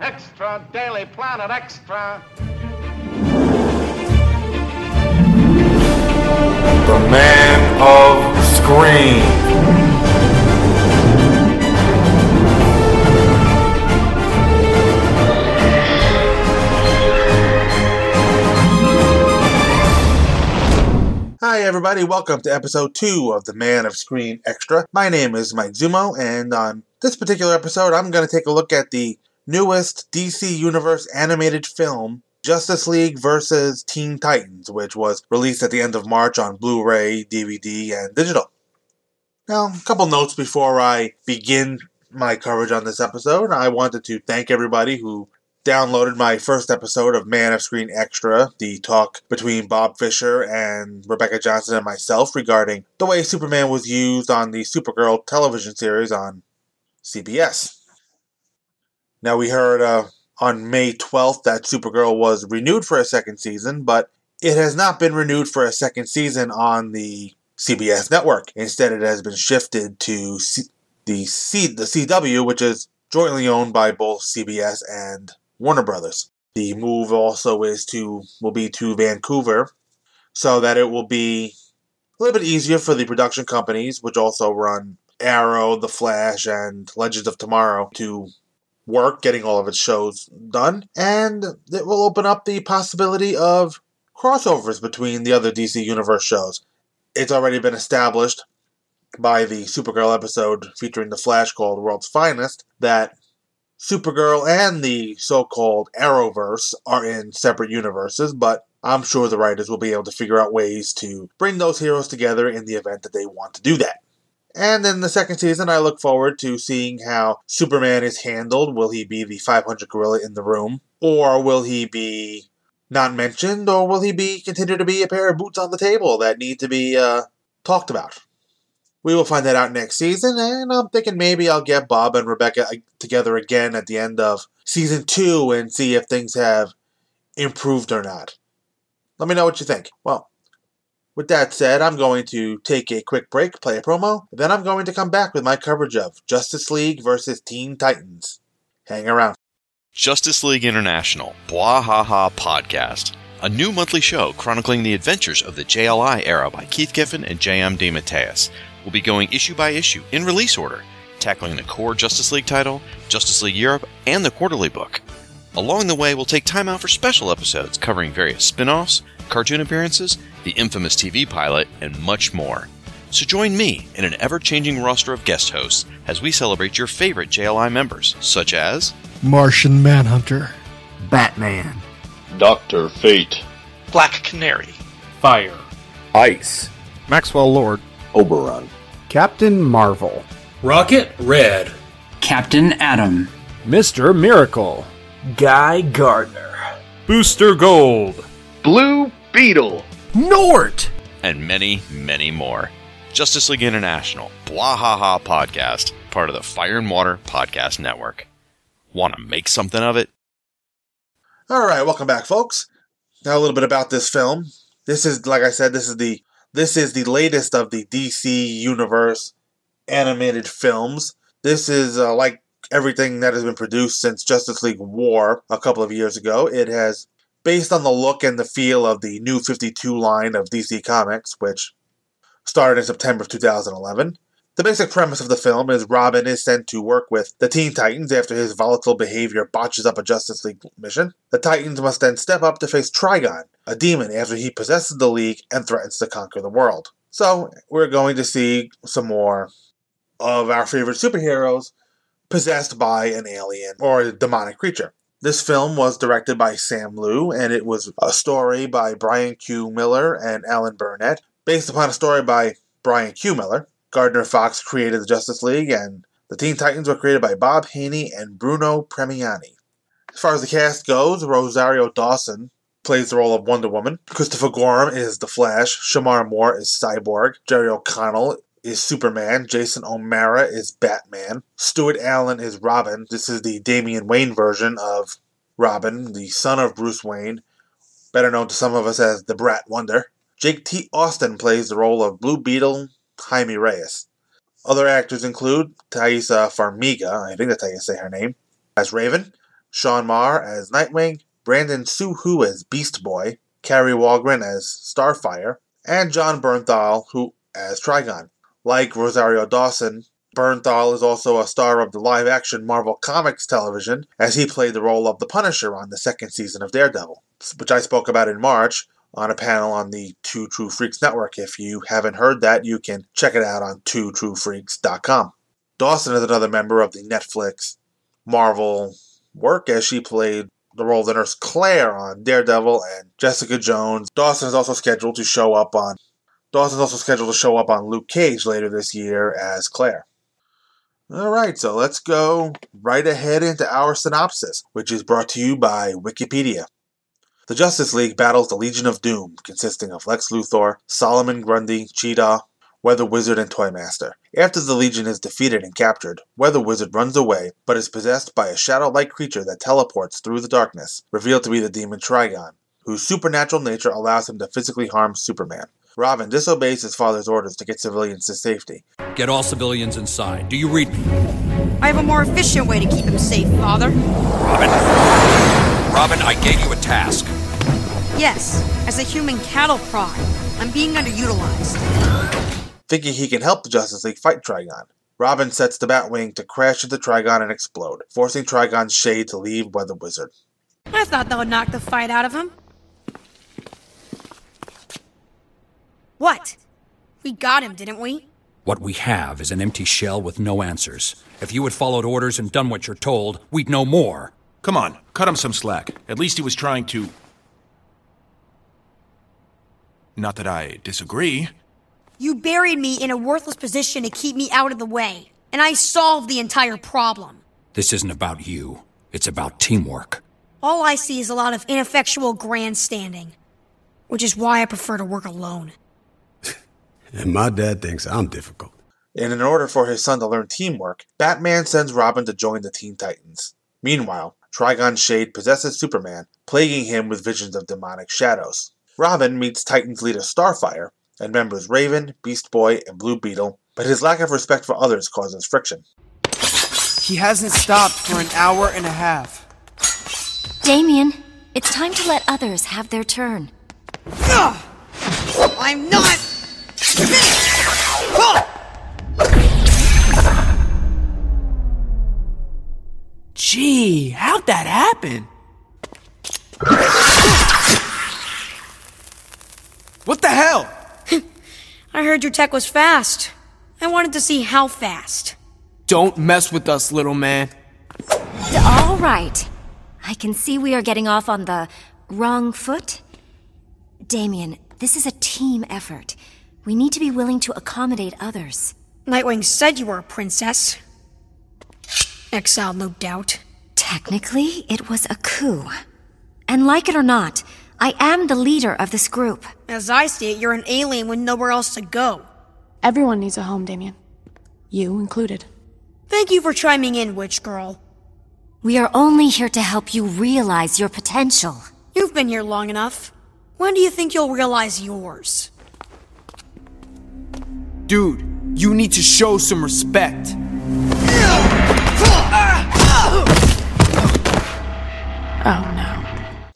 Extra Daily Planet Extra. The Man of Screen. Hi, everybody. Welcome to episode two of The Man of Screen Extra. My name is Mike Zummo, and on this particular episode, I'm going to take a look at the newest DC Universe animated film, Justice League vs. Teen Titans, which was released at the end of March on Blu ray, DVD, and digital. Now, a couple notes before I begin my coverage on this episode. I wanted to thank everybody who downloaded my first episode of Man of Screen Extra, the talk between Bob Fisher and Rebecca Johnson and myself regarding the way Superman was used on the Supergirl television series on CBS. Now, we heard uh, on May 12th that Supergirl was renewed for a second season, but it has not been renewed for a second season on the CBS network. Instead, it has been shifted to C- the C- the CW, which is jointly owned by both CBS and Warner Brothers. The move also is to will be to Vancouver, so that it will be a little bit easier for the production companies, which also run Arrow, The Flash, and Legends of Tomorrow, to work getting all of its shows done, and it will open up the possibility of crossovers between the other DC Universe shows. It's already been established by the Supergirl episode featuring The Flash called World's Finest that Supergirl and the so called Arrowverse are in separate universes, but I'm sure the writers will be able to figure out ways to bring those heroes together in the event that they want to do that. And in the second season, I look forward to seeing how Superman is handled. Will he be the 500 gorilla in the room? Or will he be not mentioned? Or will he be continue to be a pair of boots on the table that need to be uh, talked about? We will find that out next season, and I'm thinking maybe I'll get Bob and Rebecca uh, together again at the end of season two and see if things have improved or not. Let me know what you think. Well, with that said, I'm going to take a quick break, play a promo, then I'm going to come back with my coverage of Justice League versus Teen Titans. Hang around. Justice League International, Bwahaha Podcast, a new monthly show chronicling the adventures of the JLI era by Keith Giffen and J.M. DeMatteis. We'll be going issue by issue in release order, tackling the core Justice League title, Justice League Europe, and the quarterly book. Along the way, we'll take time out for special episodes covering various spin offs, cartoon appearances, the infamous TV pilot, and much more. So join me in an ever changing roster of guest hosts as we celebrate your favorite JLI members, such as Martian Manhunter, Batman, Doctor Fate, Black Canary, Fire, Ice, Maxwell Lord, Oberon, Captain Marvel, Rocket Red, Captain Atom, Mr. Miracle, Guy Gardner, Booster Gold, Blue Beetle, G'nort, and many, many more. Justice League International, Bwahaha Podcast, part of the Fire and Water Podcast Network. Want to make something of it? All right, welcome back, folks. Now a little bit about this film. This is, like I said, this is the this is the latest of the DC Universe animated films. This is uh, like everything that has been produced since Justice League War a couple of years ago. It has, based on the look and the feel of the New 52 line of DC Comics, which started in September of 2011. The basic premise of the film is Robin is sent to work with the Teen Titans after his volatile behavior botches up a Justice League mission. The Titans must then step up to face Trigon, a demon after he possesses the League and threatens to conquer the world. So, we're going to see some more of our favorite superheroes possessed by an alien or a demonic creature. This film was directed by Sam Liu, and it was a story by Brian Q. Miller and Alan Burnett, based upon a story by Brian Q. Miller. Gardner Fox created the Justice League, and the Teen Titans were created by Bob Haney and Bruno Premiani. As far as the cast goes, Rosario Dawson plays the role of Wonder Woman. Christopher Gorham is the Flash. Shemar Moore is Cyborg. Jerry O'Connell is Superman. Jason O'Mara is Batman. Stuart Allan is Robin. This is the Damian Wayne version of Robin, the son of Bruce Wayne, better known to some of us as the Brat Wonder. Jake T. Austin plays the role of Blue Beetle Jaime Reyes. Other actors include Taissa Farmiga, I think that's how you say her name, as Raven, Sean Maher as Nightwing, Brandon Soo Hoo as Beast Boy, Kari Wahlgren as Starfire, and Jon Bernthal who as Trigon. Like Rosario Dawson, Bernthal is also a star of the live action Marvel Comics television, as he played the role of the Punisher on the second season of Daredevil, which I spoke about in March on a panel on the Two True Freaks Network. If you haven't heard that, you can check it out on twotruefreaks.com. Dawson is another member of the Netflix Marvel work as she played the role of the nurse Claire on Daredevil and Jessica Jones. Dawson is also scheduled to show up on Dawson is also scheduled to show up on Luke Cage later this year as Claire. Alright, so let's go right ahead into our synopsis, which is brought to you by Wikipedia. The Justice League battles the Legion of Doom, consisting of Lex Luthor, Solomon Grundy, Cheetah, Weather Wizard, and Toymaster. After the Legion is defeated and captured, Weather Wizard runs away, but is possessed by a shadow-like creature that teleports through the darkness, revealed to be the demon Trigon, whose supernatural nature allows him to physically harm Superman. Robin disobeys his father's orders to get civilians to safety. Get all civilians inside. Do you read me? I have a more efficient way to keep him safe, Father. Robin? Robin, I gave you a task. Yes, as a human cattle prod, I'm being underutilized. Thinking he can help the Justice League fight Trigon, Robin sets the Batwing to crash into Trigon and explode, forcing Trigon's shade to leave Weather Wizard. I thought that would knock the fight out of him. What? We got him, didn't we? What we have is an empty shell with no answers. If you had followed orders and done what you're told, we'd know more. Come on, cut him some slack. At least he was trying to. Not that I disagree. You buried me in a worthless position to keep me out of the way, and I solved the entire problem. This isn't about you, it's about teamwork. All I see is a lot of ineffectual grandstanding, which is why I prefer to work alone. And my dad thinks I'm difficult. And in order for his son to learn teamwork, Batman sends Robin to join the Teen Titans. Meanwhile, Trigon's Shade possesses Superman, plaguing him with visions of demonic shadows. Robin meets Titans leader Starfire and members Raven, Beast Boy, and Blue Beetle, but his lack of respect for others causes friction. He hasn't stopped for an hour and a half. Damian, it's time to let others have their turn. Ah! I'm not Gee, how'd that happen? What the hell? I heard your tech was fast. I wanted to see how fast. Don't mess with us, little man. All right. I can see we are getting off on the wrong foot. Damian, this is a team effort. We need to be willing to accommodate others. Nightwing said you were a princess. Exiled, no doubt. Technically, it was a coup. And like it or not, I am the leader of this group. As I see it, you're an alien with nowhere else to go. Everyone needs a home, Damian. You included. Thank you for chiming in, witch girl. We are only here to help you realize your potential. You've been here long enough. When do you think you'll realize yours? Dude, you need to show some respect. Oh no.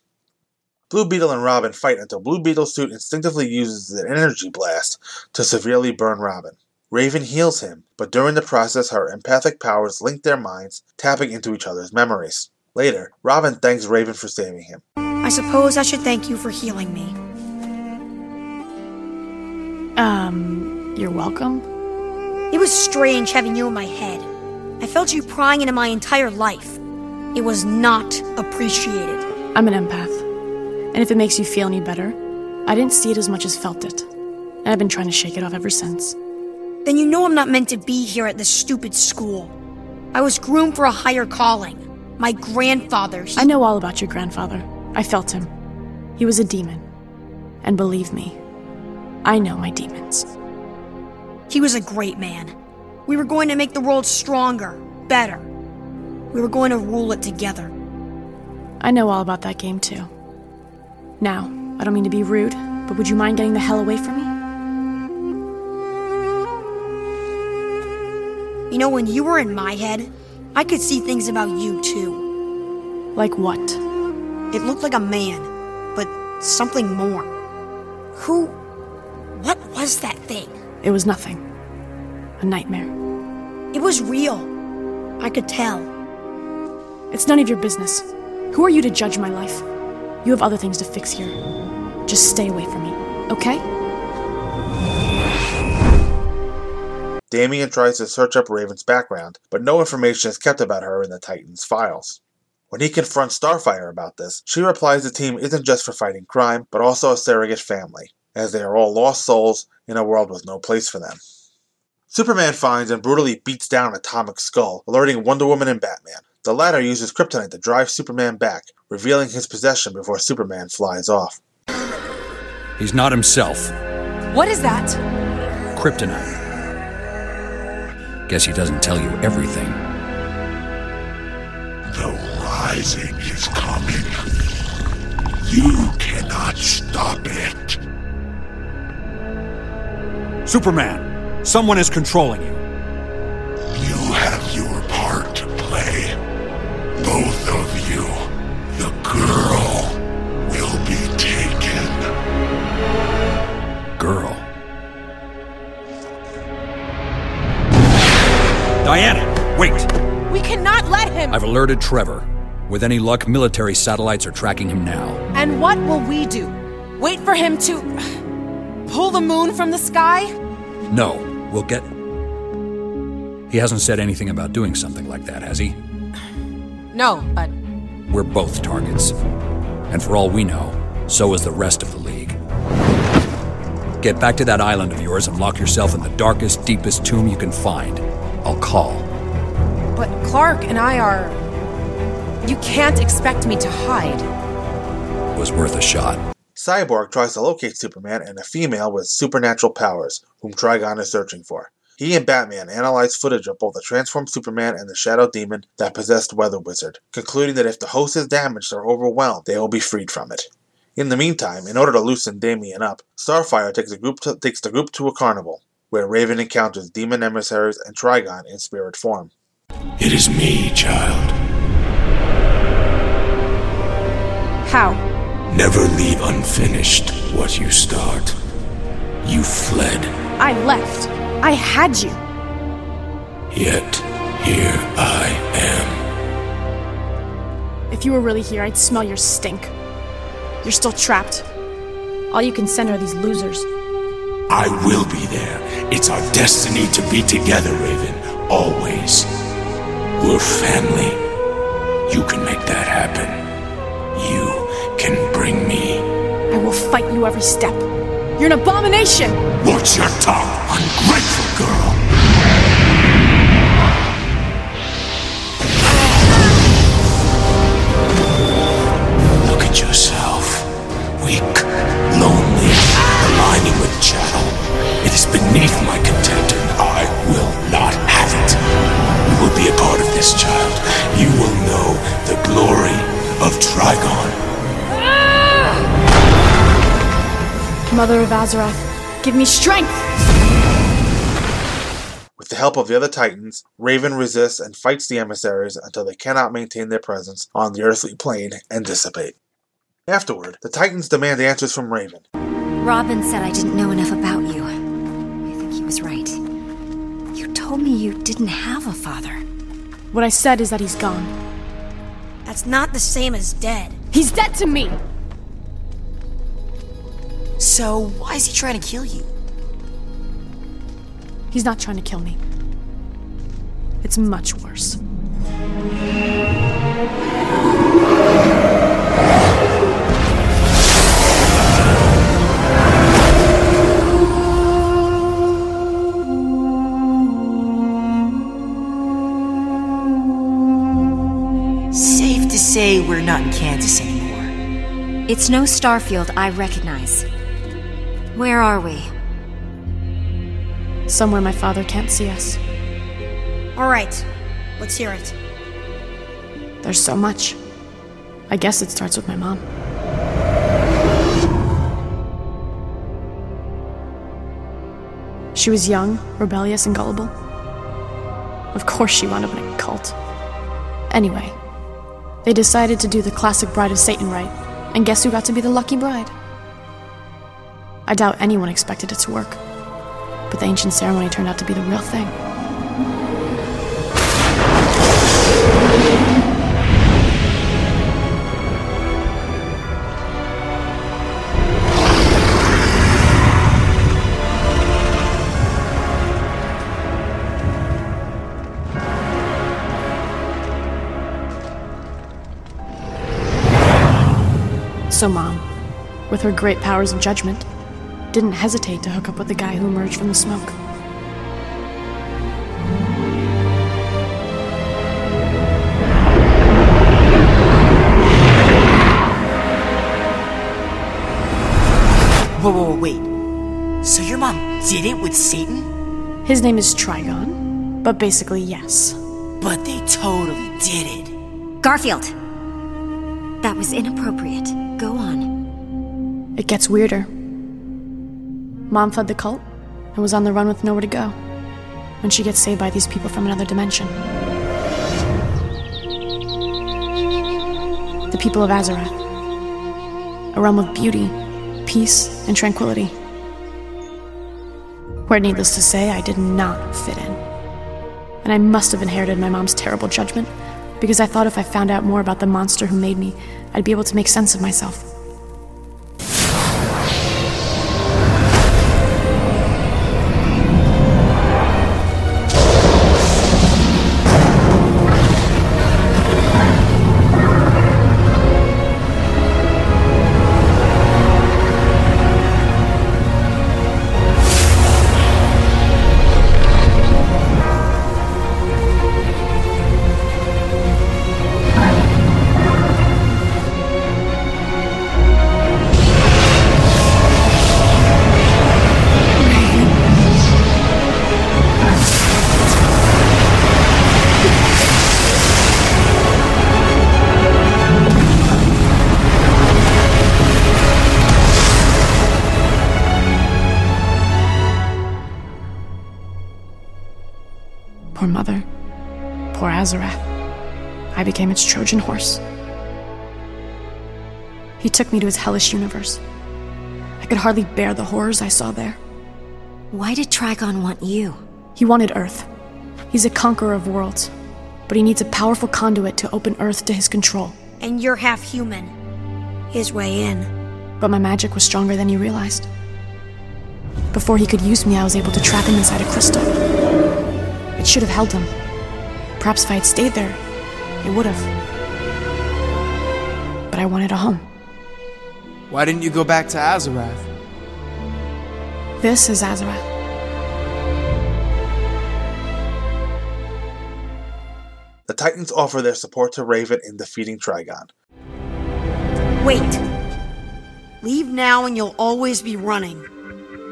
Blue Beetle and Robin fight until Blue Beetle's suit instinctively uses an energy blast to severely burn Robin. Raven heals him, but during the process, her empathic powers link their minds, tapping into each other's memories. Later, Robin thanks Raven for saving him. I suppose I should thank you for healing me. Um, you're welcome. It was strange having you in my head. I felt you prying into my entire life. It was not appreciated. I'm an empath. And if it makes you feel any better, I didn't see it as much as felt it. And I've been trying to shake it off ever since. Then you know I'm not meant to be here at this stupid school. I was groomed for a higher calling. My grandfather. He... I know all about your grandfather. I felt him. He was a demon. And believe me, I know my demons. He was a great man. We were going to make the world stronger, better. We were going to rule it together. I know all about that game, too. Now, I don't mean to be rude, but would you mind getting the hell away from me? You know, when you were in my head, I could see things about you, too. Like what? It looked like a man, but something more. Who. What was that thing? It was nothing. A nightmare. It was real. I could tell. It's none of your business. Who are you to judge my life? You have other things to fix here. Just stay away from me, okay? Damian tries to search up Raven's background, but no information is kept about her in the Titan's files. When he confronts Starfire about this, she replies the team isn't just for fighting crime, but also a surrogate family, as they are all lost souls in a world with no place for them. Superman finds and brutally beats down Atomic Skull, alerting Wonder Woman and Batman. The latter uses kryptonite to drive Superman back, revealing his possession before Superman flies off. He's not himself. What is that? Kryptonite. Guess he doesn't tell you everything. The rising is coming. You cannot stop it. Superman, someone is controlling you. You have your part to play. Both of you. The girl will be taken. Girl. Diana, wait! We cannot let him! I've alerted Trevor. With any luck, military satellites are tracking him now. And what will we do? Wait for him to. Pull the moon from the sky? No, we'll get. He hasn't said anything about doing something like that, has he? No, but. We're both targets. And for all we know, so is the rest of the League. Get back to that island of yours and lock yourself in the darkest, deepest tomb you can find. I'll call. But Clark and I are. You can't expect me to hide. It was worth a shot. Cyborg tries to locate Superman and a female with supernatural powers, whom Trigon is searching for. He and Batman analyze footage of both the transformed Superman and the Shadow Demon that possessed Weather Wizard, concluding that if the host is damaged or overwhelmed, they will be freed from it. In the meantime, in order to loosen Damian up, Starfire takes, a group to, takes the group to a carnival, where Raven encounters demon emissaries and Trigon in spirit form. It is me, child. How? Never leave unfinished what you start. You fled. I left. I had you. Yet, here I am. If you were really here, I'd smell your stink. You're still trapped. All you can send are these losers. I will be there. It's our destiny to be together, Raven. Always. We're family. You can make that happen. You can bring me. I will fight you every step. You're an abomination! Watch your tongue, ungrateful girl! Look at yourself. Weak, lonely, aligning with chattel. It is beneath my contempt, and I will not have it. You will be a part of this, child. You will know the glory of Trigon. Mother of Azarath, give me strength! With the help of the other Titans, Raven resists and fights the emissaries until they cannot maintain their presence on the earthly plane and dissipate. Afterward, the Titans demand answers from Raven. Robin said I didn't know enough about you. I think he was right. You told me you didn't have a father. What I said is that he's gone. That's not the same as dead. He's dead to me! So, why is he trying to kill you? He's not trying to kill me. It's much worse. Safe to say we're not in Kansas anymore. It's no Starfield I recognize. Where are we? Somewhere my father can't see us. All rite, let's hear it. There's so much. I guess it starts with my mom. She was young, rebellious, and gullible. Of course, she wound up in a cult. Anyway, They decided to do the classic Bride of Satan right, and guess who got to be the lucky bride? I doubt anyone expected it to work, but the ancient ceremony turned out to be the real thing. So, Mom, with her great powers of judgment, didn't hesitate to hook up with the guy who emerged from the smoke. Whoa, whoa, whoa, wait. So your mom did it with Satan? His name is Trigon, but basically, yes. But they totally did it. Garfield! That was inappropriate. Go on. It gets weirder. Mom fled the cult and was on the run with nowhere to go when she gets saved by these people from another dimension. The people of Azarath. A realm of beauty, peace, and tranquility. Where, needless to say, I did not fit in. And I must have inherited my mom's terrible judgment because I thought if I found out more about the monster who made me, I'd be able to make sense of myself. Became its Trojan horse. He took me to his hellish universe. I could hardly bear the horrors I saw there. Why did Trigon want you? He wanted Earth. He's a conqueror of worlds, but he needs a powerful conduit to open Earth to his control. And you're half human. His way in. But my magic was stronger than he realized. Before he could use me, I was able to trap him inside a crystal. It should have held him. Perhaps if I had stayed there, it would have. But I wanted a home. Why didn't you go back to Azarath? This is Azarath. The Titans offer their support to Raven in defeating Trigon. Wait. Leave now and you'll always be running.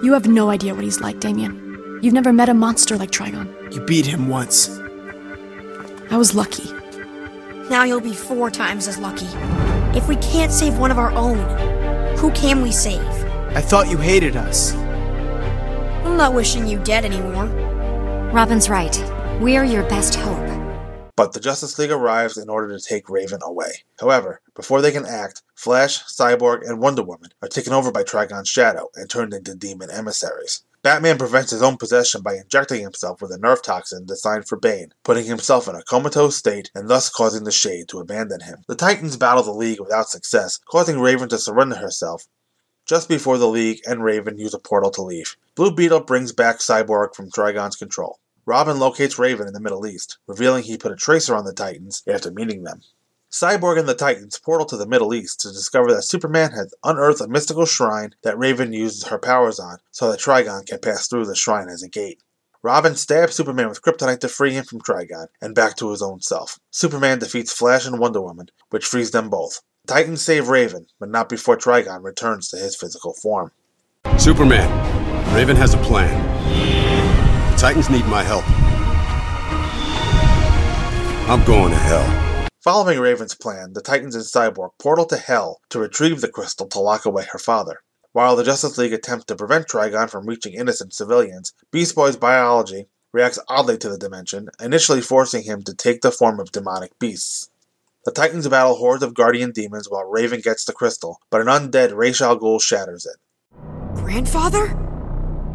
You have no idea what he's like, Damian. You've never met a monster like Trigon. You beat him once. I was lucky. Now you'll be four times as lucky. If we can't save one of our own, who can we save? I thought you hated us. I'm not wishing you dead anymore. Robin's right. We're your best hope. But the Justice League arrives in order to take Raven away. However, before they can act, Flash, Cyborg, and Wonder Woman are taken over by Trigon's shadow and turned into demon emissaries. Batman prevents his own possession by injecting himself with a nerve toxin designed for Bane, putting himself in a comatose state and thus causing the Shade to abandon him. The Titans battle the League without success, causing Raven to surrender herself. Just before the League and Raven use a portal to leave, Blue Beetle brings back Cyborg from Trigon's control. Robin locates Raven in the Middle East, revealing he put a tracer on the Titans after meeting them. Cyborg and the Titans portal to the Middle East to discover that Superman has unearthed a mystical shrine that Raven uses her powers on so that Trigon can pass through the shrine as a gate. Robin stabs Superman with kryptonite to free him from Trigon and back to his own self. Superman defeats Flash and Wonder Woman, which frees them both. Titans save Raven, but not before Trigon returns to his physical form. Superman, Raven has a plan. The Titans need my help. I'm going to hell. Following Raven's plan, the Titans and Cyborg portal to Hell to retrieve the crystal to lock away her father. While the Justice League attempts to prevent Trigon from reaching innocent civilians, Beast Boy's biology reacts oddly to the dimension, initially forcing him to take the form of demonic beasts. The Titans battle hordes of guardian demons while Raven gets the crystal, but an undead Ra's al Ghul shatters it. Grandfather?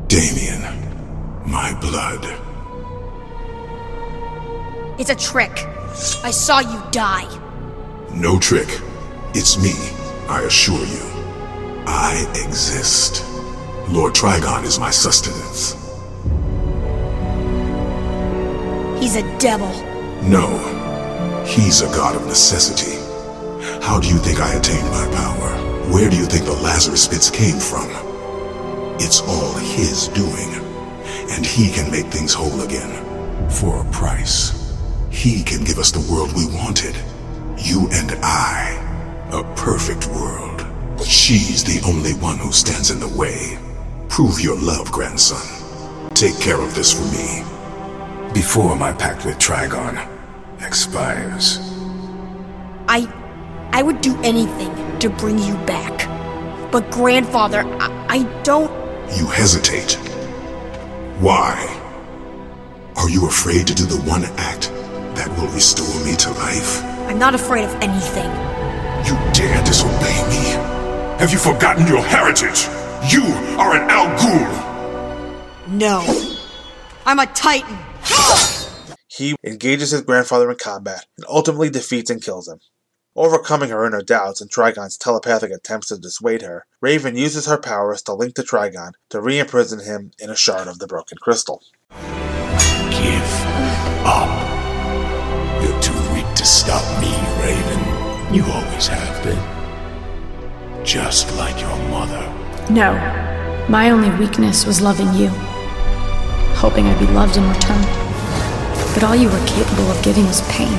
Damian, my blood. It's a trick. I saw you die. No trick. It's me, I assure you. I exist. Lord Trigon is my sustenance. He's a devil. No, he's a god of necessity. How do you think I attained my power? Where do you think the Lazarus Pits came from? It's all his doing. And he can make things whole again. For a price. He can give us the world we wanted. You and I. A perfect world. She's the only one who stands in the way. Prove your love, grandson. Take care of this for me. Before my pact with Trigon expires. I. I would do anything to bring you back. But, grandfather, I, I don't. You hesitate. Why? Are you afraid to do the one act that will restore me to life? I'm not afraid of anything. You dare disobey me? Have you forgotten your heritage? You are an Al Ghul! No. I'm a Titan. He engages his grandfather in combat and ultimately defeats and kills him. Overcoming her inner doubts and Trigon's telepathic attempts to dissuade her, Raven uses her powers to link to Trigon to re imprison him in a shard of the broken crystal. Give up. Stop me, Raven. You always have been. Just like your mother. No. My only weakness was loving you. Hoping I'd be loved in return. But all you were capable of giving was pain.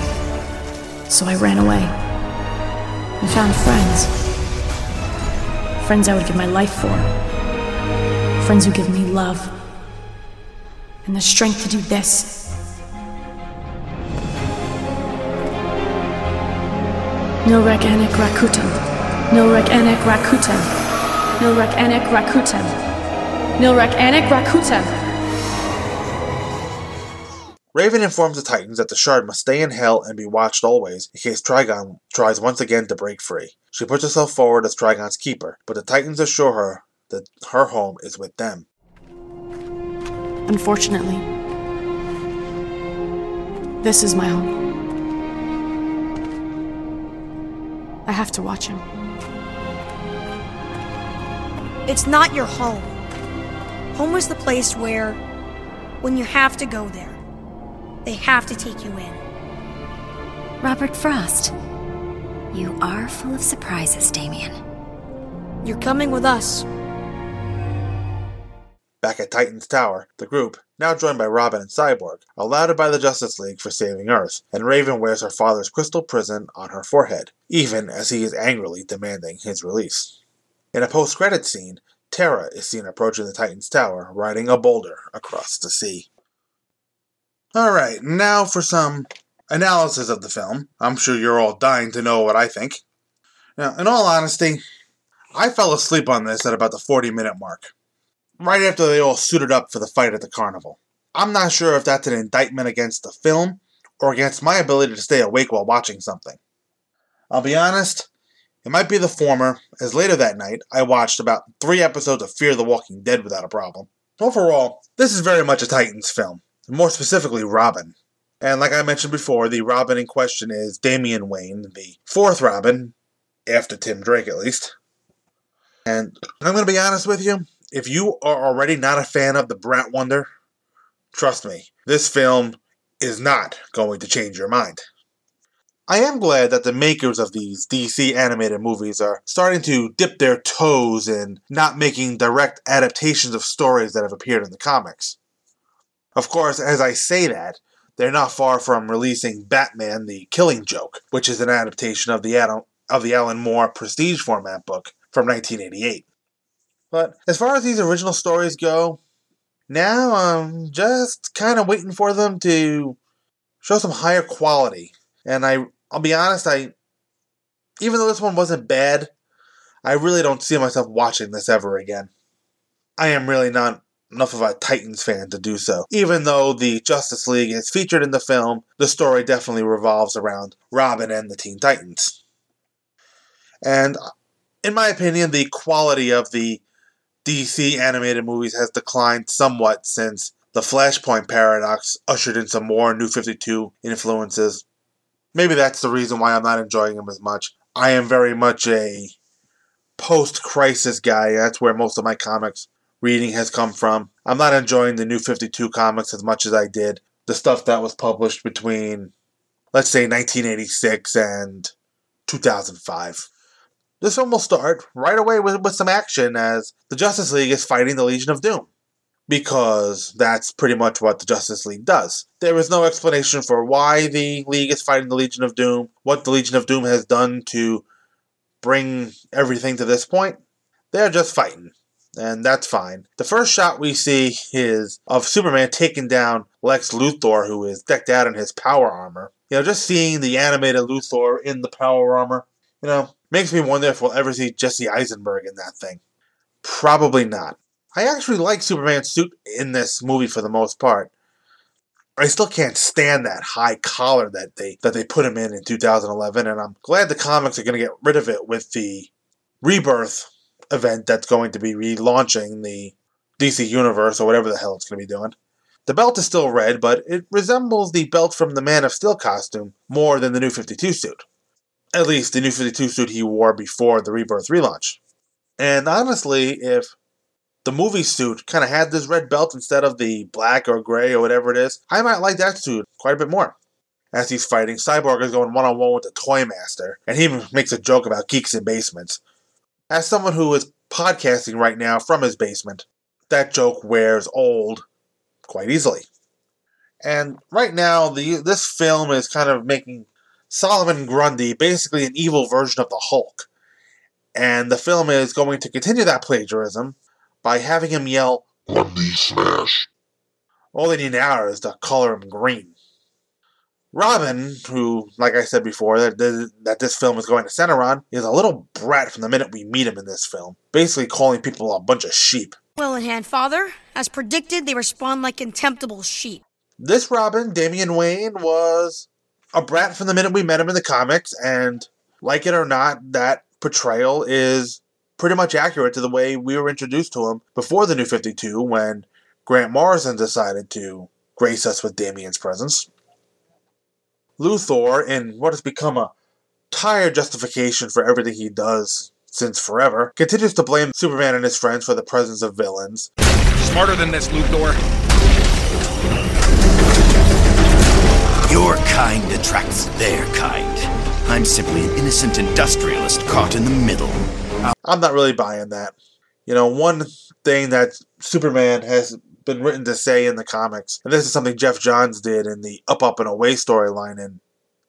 So I ran away. And found friends. Friends I would give my life for. Friends who give me love. And the strength to do this. Nilrek Anek Rakutem. Nilrek Anek Rakutem. Nilrek Anek Rakutem. Nilrek Anek Rakutem. Raven informs the Titans that the shard must stay in hell and be watched always in case Trigon tries once again to break free. She puts herself forward as Trigon's keeper, but the Titans assure her that her home is with them. Unfortunately, this is my home. I have to watch him. It's not your home. Home is the place where, when you have to go there, they have to take you in. Robert Frost. You are full of surprises, Damian. You're coming with us. Back at Titan's Tower, the group, now joined by Robin and Cyborg, are lauded by the Justice League for saving Earth, and Raven wears her father's crystal prison on her forehead, even as he is angrily demanding his release. In a post credit scene, Terra is seen approaching the Titan's Tower, riding a boulder across the sea. Alright, now for some analysis of the film. I'm sure you're all dying to know what I think. Now, in all honesty, I fell asleep on this at about the 40 minute mark, right after they all suited up for the fight at the carnival. I'm not sure if that's an indictment against the film or against my ability to stay awake while watching something. I'll be honest, it might be the former, as later that night I watched about three episodes of Fear the Walking Dead without a problem. Overall, this is very much a Titans film, more specifically Robin. And like I mentioned before, the Robin in question is Damian Wayne, the fourth Robin, after Tim Drake at least. And I'm going to be honest with you, if you are already not a fan of the Brat Wonder, trust me, this film is not going to change your mind. I am glad that the makers of these DC animated movies are starting to dip their toes in not making direct adaptations of stories that have appeared in the comics. Of course, as I say that, they're not far from releasing Batman the Killing Joke, which is an adaptation of the Adam, of the Alan Moore Prestige format book from 1988. But as far as these original stories go, now I'm just kind of waiting for them to show some higher quality. And I I'll be honest, I even though this one wasn't bad, I really don't see myself watching this ever again. I am really not enough of a Titans fan to do so. Even though the Justice League is featured in the film, the story definitely revolves around Robin and the Teen Titans. And in my opinion, the quality of the DC animated movies has declined somewhat since the Flashpoint paradox ushered in some more New 52 influences. Maybe that's the reason why I'm not enjoying them as much. I am very much a post crisis guy. That's where most of my comics reading has come from. I'm not enjoying the New 52 comics as much as I did the stuff that was published between, let's say, 1986 and 2005. This film will start right away with, with some action as the Justice League is fighting the Legion of Doom. Because that's pretty much what the Justice League does. There is no explanation for why the League is fighting the Legion of Doom, what the Legion of Doom has done to bring everything to this point. They're just fighting, and that's fine. The first shot we see is of Superman taking down Lex Luthor, who is decked out in his power armor. You know, just seeing the animated Luthor in the power armor, you know, makes me wonder if we'll ever see Jesse Eisenberg in that thing. Probably not. I actually like Superman's suit in this movie for the most part. I still can't stand that high collar that they that they put him in in 2011, and I'm glad the comics are going to get rid of it with the Rebirth event that's going to be relaunching the DC Universe or whatever the hell it's going to be doing. The belt is still red, but it resembles the belt from the Man of Steel costume more than the New 52 suit. At least the New 52 suit he wore before the Rebirth relaunch. And honestly, if the movie suit kind of had this red belt instead of the black or gray or whatever it is, I might like that suit quite a bit more. As he's fighting, Cyborg is going one on one with the Toy Master, and he makes a joke about geeks in basements. As someone who is podcasting right now from his basement, that joke wears old quite easily. And right now, the this film is kind of making Solomon Grundy basically an evil version of the Hulk. And the film is going to continue that plagiarism by having him yell, Grundy Smash. All they need now is to color him green. Robin, who, like I said before, that, that this film is going to center on, is a little brat from the minute we meet him in this film, basically calling people a bunch of sheep. Well in hand, father. As predicted, they respond like contemptible sheep. This Robin, Damian Wayne, was a brat from the minute we met him in the comics, and like it or not, that portrayal is pretty much accurate to the way we were introduced to him before the New 52 when Grant Morrison decided to grace us with Damian's presence. Luthor, in what has become a tired justification for everything he does since forever, continues to blame Superman and his friends for the presence of villains. Smarter than this, Luthor. Your kind attracts their kind. I'm simply an innocent industrialist caught in the middle. I'm not really buying that. You know, one thing that Superman has been written to say in the comics, and this is something Geoff Johns did in the Up, Up, and Away storyline in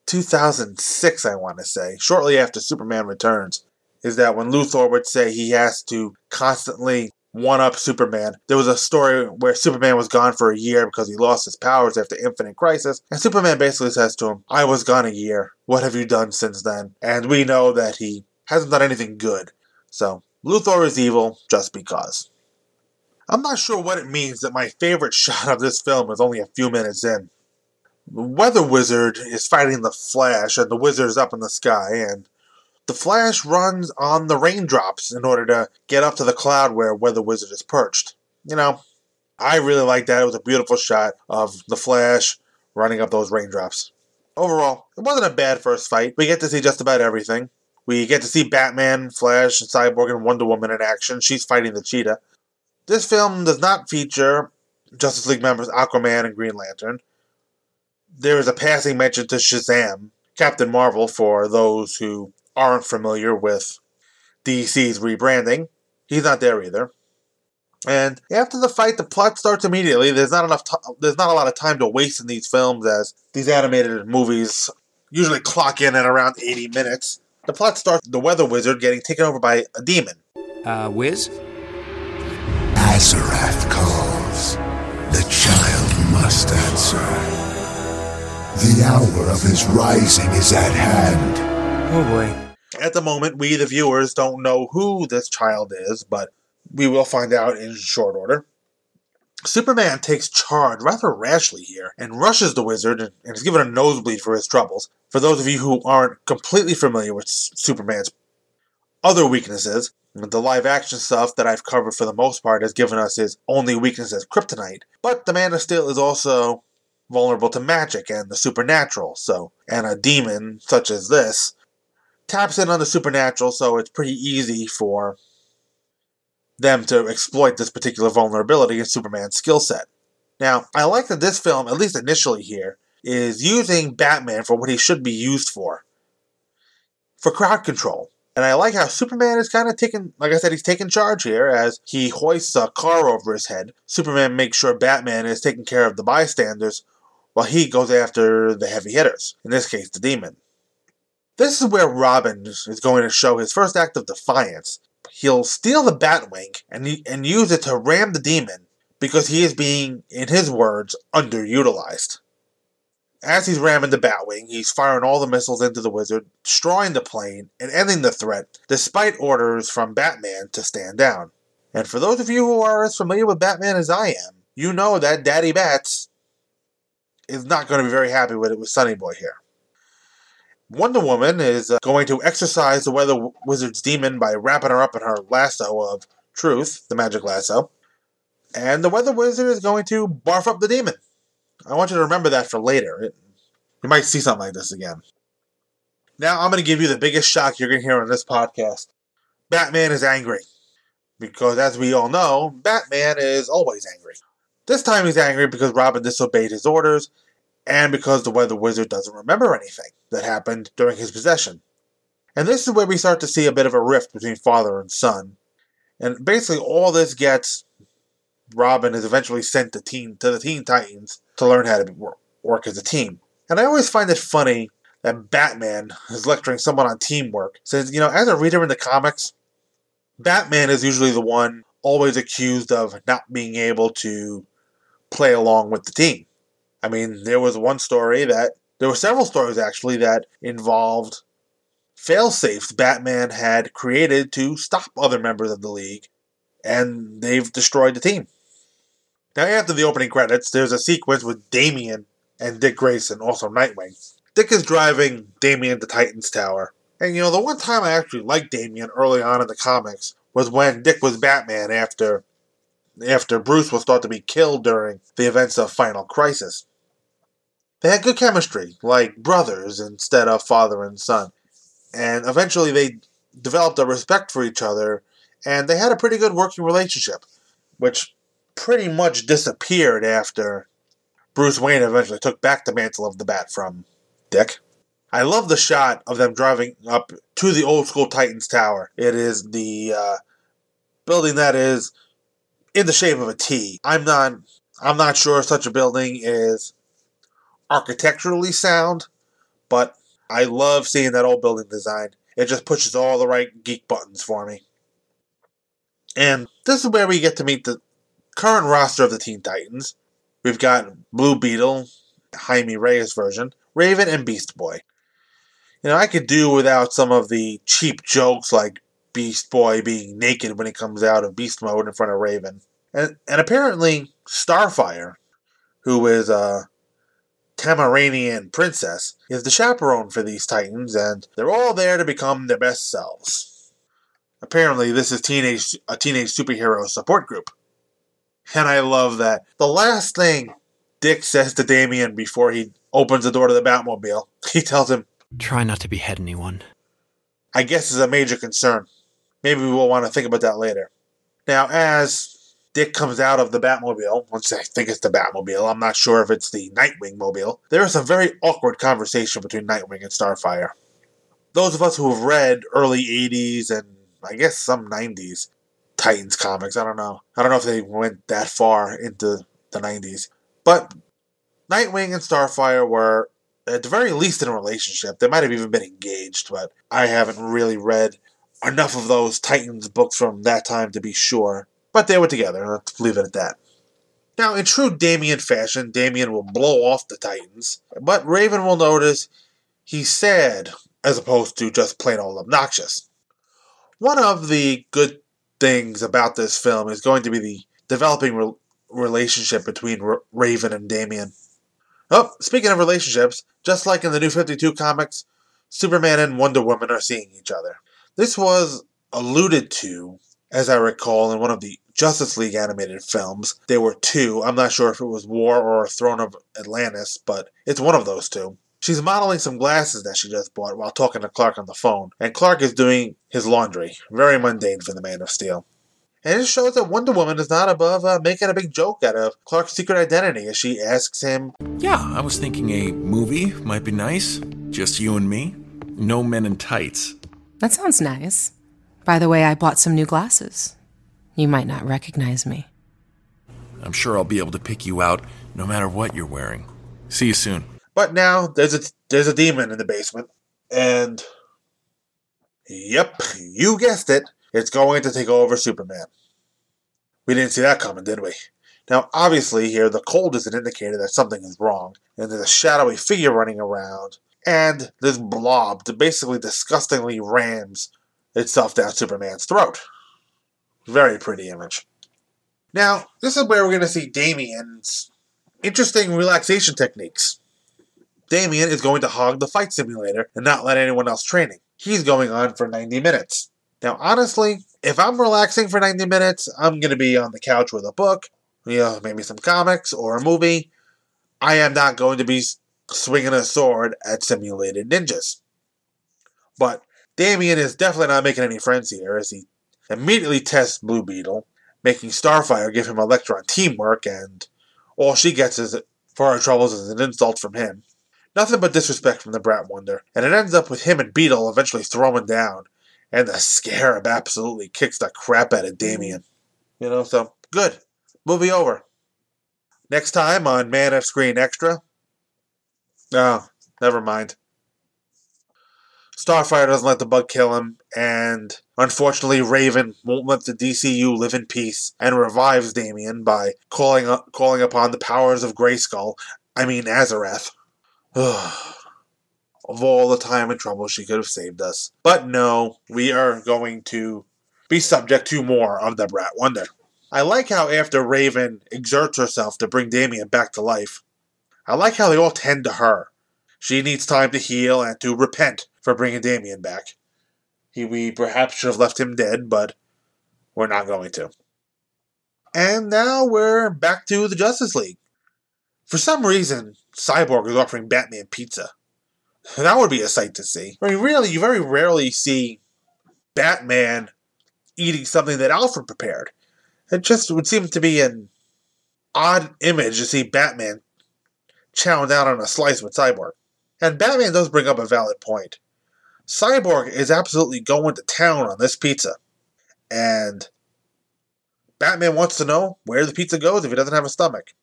2006, I want to say, shortly after Superman returns, is that when Luthor would say he has to constantly one up Superman. There was a story where Superman was gone for a year because he lost his powers after Infinite Crisis, and Superman basically says to him, I was gone a year. What have you done since then? And we know that he hasn't done anything good. So, Luthor is evil just because. I'm not sure what it means that my favorite shot of this film is only a few minutes in. The Weather Wizard is fighting the Flash, and the Wizard is up in the sky, and the Flash runs on the raindrops in order to get up to the cloud where Weather Wizard is perched. You know, I really like that. It was a beautiful shot of the Flash running up those raindrops. Overall, it wasn't a bad first fight. We get to see just about everything. We get to see Batman, Flash, Cyborg, and Wonder Woman in action. She's fighting the cheetah. This film does not feature Justice League members Aquaman and Green Lantern. There is a passing mention to Shazam, Captain Marvel, for those who aren't familiar with DC's rebranding. He's not there either. And after the fight, the plot starts immediately. There's not enough. T- there's not a lot of time to waste in these films, as these animated movies usually clock in at around 80 minutes. The plot starts the Weather Wizard getting taken over by a demon. Uh, Wiz? Azarath calls. The child must answer. The hour of his rising is at hand. Oh boy. At the moment, we, the viewers, don't know who this child is, but we will find out in short order. Superman takes charge rather rashly here and rushes the wizard and is given a nosebleed for his troubles. For those of you who aren't completely familiar with Superman's other weaknesses, the live action stuff that I've covered for the most part has given us his only weakness as kryptonite, but the Man of Steel is also vulnerable to magic and the supernatural, so, and a demon such as this taps in on the supernatural, so it's pretty easy for them to exploit this particular vulnerability in Superman's skill set. Now, I like that this film, at least initially here, is using Batman for what he should be used for for crowd control. And I like how Superman is kind of taking, like I said, he's taking charge here as he hoists a car over his head. Superman makes sure Batman is taking care of the bystanders while he goes after the heavy hitters, in this case, the demon. This is where Robin is going to show his first act of defiance. He'll steal the Batwing and, and use it to ram the demon because he is being, in his words, underutilized. As he's ramming the Batwing, he's firing all the missiles into the wizard, destroying the plane, and ending the threat, despite orders from Batman to stand down. And for those of you who are as familiar with Batman as I am, you know that Daddy Bats is not going to be very happy with it with Sonny Boy here. Wonder Woman is uh, going to exorcise the Weather Wizard's demon by wrapping her up in her lasso of truth, the magic lasso. And the Weather Wizard is going to barf up the demon. I want you to remember that for later. It, you might see something like this again. Now, I'm going to give you the biggest shock you're going to hear on this podcast. Batman is angry. Because, as we all know, Batman is always angry. This time he's angry because Robin disobeyed his orders and because the Weather Wizard doesn't remember anything that happened during his possession. And this is where we start to see a bit of a rift between father and son. And basically, all this gets Robin is eventually sent to teen to the Teen Titans to learn how to work, work as a team. And I always find it funny that Batman is lecturing someone on teamwork. Since, you know, as a reader in the comics, Batman is usually the one always accused of not being able to play along with the team. I mean, there was one story that, there were several stories actually that involved fail safes Batman had created to stop other members of the league, and they've destroyed the team. Now, after the opening credits, there's a sequence with Damian and Dick Grayson, also Nightwing. Dick is driving Damian to Titan's Tower. And you know, the one time I actually liked Damian early on in the comics was when Dick was Batman after after Bruce was thought to be killed during the events of Final Crisis. They had good chemistry, like brothers instead of father and son. And eventually they developed a respect for each other, and they had a pretty good working relationship, which pretty much disappeared after Bruce Wayne eventually took back the mantle of the bat from Dick. I love the shot of them driving up to the old school Titans Tower. It is the uh, building that is in the shape of a T. I'm not I'm not sure such a building is architecturally sound, but I love seeing that old building design. It just pushes all the right geek buttons for me. And this is where we get to meet the current roster of the Teen Titans, we've got Blue Beetle, Jaime Reyes version, Raven, and Beast Boy. You know, I could do without some of the cheap jokes like Beast Boy being naked when he comes out of beast mode in front of Raven. And, and apparently, Starfire, who is a Tamaranian princess, is the chaperone for these Titans, and they're all there to become their best selves. Apparently, this is teenage a teenage superhero support group. And I love that. The last thing Dick says to Damian before he opens the door to the Batmobile, he tells him, Try not to behead anyone. I guess is a major concern. Maybe we will want to think about that later. Now, as Dick comes out of the Batmobile, once I think it's the Batmobile, I'm not sure if it's the Nightwing mobile, there is a very awkward conversation between Nightwing and Starfire. Those of us who have read early 80s and I guess some 90s Titans comics. I don't know. I don't know if they went that far into the 90s. But Nightwing and Starfire were, at the very least, in a relationship. They might have even been engaged, but I haven't really read enough of those Titans books from that time to be sure. But they were together. Let's leave it at that. Now, in true Damian fashion, Damian will blow off the Titans, but Raven will notice he's sad as opposed to just plain old obnoxious. One of the good things about this film is going to be the developing re- relationship between R- Raven and Damian. Oh, speaking of relationships, just like in the New 52 comics, Superman and Wonder Woman are seeing each other. This was alluded to, as I recall, in one of the Justice League animated films. There were two. I'm not sure if it was War or Throne of Atlantis, but it's one of those two. She's modeling some glasses that she just bought while talking to Clark on the phone, and Clark is doing his laundry. Very mundane for the Man of Steel. And it shows that Wonder Woman is not above uh, making a big joke out of Clark's secret identity as she asks him, Yeah, I was thinking a movie might be nice. Just you and me. No men in tights. That sounds nice. By the way, I bought some new glasses. You might not recognize me. I'm sure I'll be able to pick you out no matter what you're wearing. See you soon. But now there's a there's a demon in the basement, and yep, you guessed it, it's going to take over Superman. We didn't see that coming, did we? Now, obviously, here the cold is an indicator that something is wrong, and there's a shadowy figure running around, and this blob that basically disgustingly rams itself down Superman's throat. Very pretty image. Now, this is where we're going to see Damian's interesting relaxation techniques. Damian is going to hog the fight simulator and not let anyone else training. He's going on for 90 minutes. Now, honestly, if I'm relaxing for 90 minutes, I'm going to be on the couch with a book, you know, maybe some comics or a movie. I am not going to be swinging a sword at simulated ninjas. But Damian is definitely not making any friends here as he immediately tests Blue Beetle, making Starfire give him Electron teamwork, and all she gets is for her troubles is an insult from him. Nothing but disrespect from the Brat Wonder, and it ends up with him and Beetle eventually throwing down, and the Scarab absolutely kicks the crap out of Damian. You know, so good. Movie over. Next time on Man of Screen Extra. Oh, never mind. Starfire doesn't let the bug kill him, and unfortunately, Raven won't let the DCU live in peace and revives Damian by calling up, calling upon the powers of Grayskull. I mean Azarath. of all the time and trouble she could have saved us. But no, we are going to be subject to more of the Brat Wonder. I like how after Raven exerts herself to bring Damian back to life, I like how they all tend to her. She needs time to heal and to repent for bringing Damian back. He, we perhaps should have left him dead, but we're not going to. And now we're back to the Justice League. For some reason, Cyborg is offering Batman pizza. That would be a sight to see. I mean, really, you very rarely see Batman eating something that Alfred prepared. It just would seem to be an odd image to see Batman chowing down on a slice with Cyborg. And Batman does bring up a valid point. Cyborg is absolutely going to town on this pizza. And Batman wants to know where the pizza goes if he doesn't have a stomach.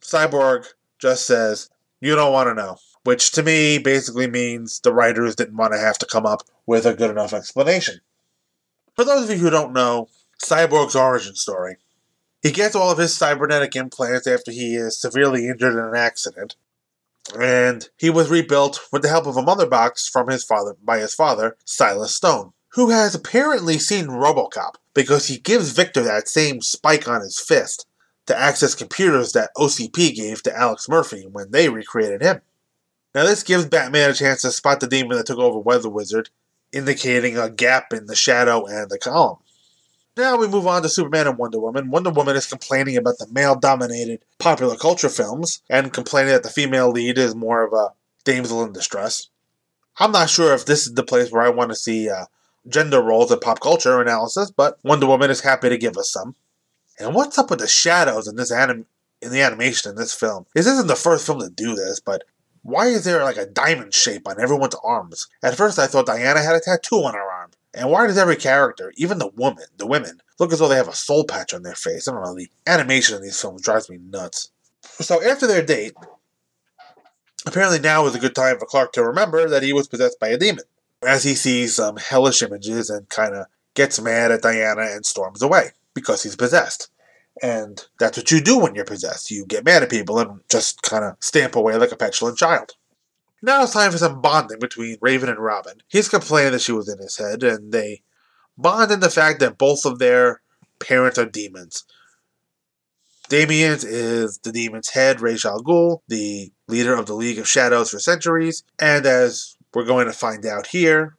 Cyborg just says, You don't want to know. Which to me basically means the writers didn't want to have to come up with a good enough explanation. For those of you who don't know, Cyborg's origin story. He gets all of his cybernetic implants after he is severely injured in an accident, and he was rebuilt with the help of a mother box from his father by his father, Silas Stone, who has apparently seen RoboCop because he gives Victor that same spike on his fist to access computers that OCP gave to Alex Murphy when they recreated him. Now this gives Batman a chance to spot the demon that took over Weather Wizard, indicating a gap in the shadow and the column. Now we move on to Superman and Wonder Woman. Wonder Woman is complaining about the male dominated popular culture films and complaining that the female lead is more of a damsel in distress. I'm not sure if this is the place where I want to see uh, gender roles in pop culture analysis, but Wonder Woman is happy to give us some. And what's up with the shadows in this anim- in the animation in this film? This isn't the first film to do this, but why is there like a diamond shape on everyone's arms? At first I thought Diana had a tattoo on her arm. And why does every character, even the woman, the women, look as though they have a soul patch on their face? I don't know, the animation in these films drives me nuts. So after their date, apparently now is a good time for Clark to remember that he was possessed by a demon. As he sees some hellish images and kind of gets mad at Diana and storms away because he's possessed. And that's what you do when you're possessed. You get mad at people and just kind of stamp away like a petulant child. Now it's time for some bonding between Raven and Robin. He's complaining that she was in his head, and they bond in the fact that both of their parents are demons. Damian is the demon's head, Ra's al Ghul, the leader of the League of Shadows for centuries, and as we're going to find out here,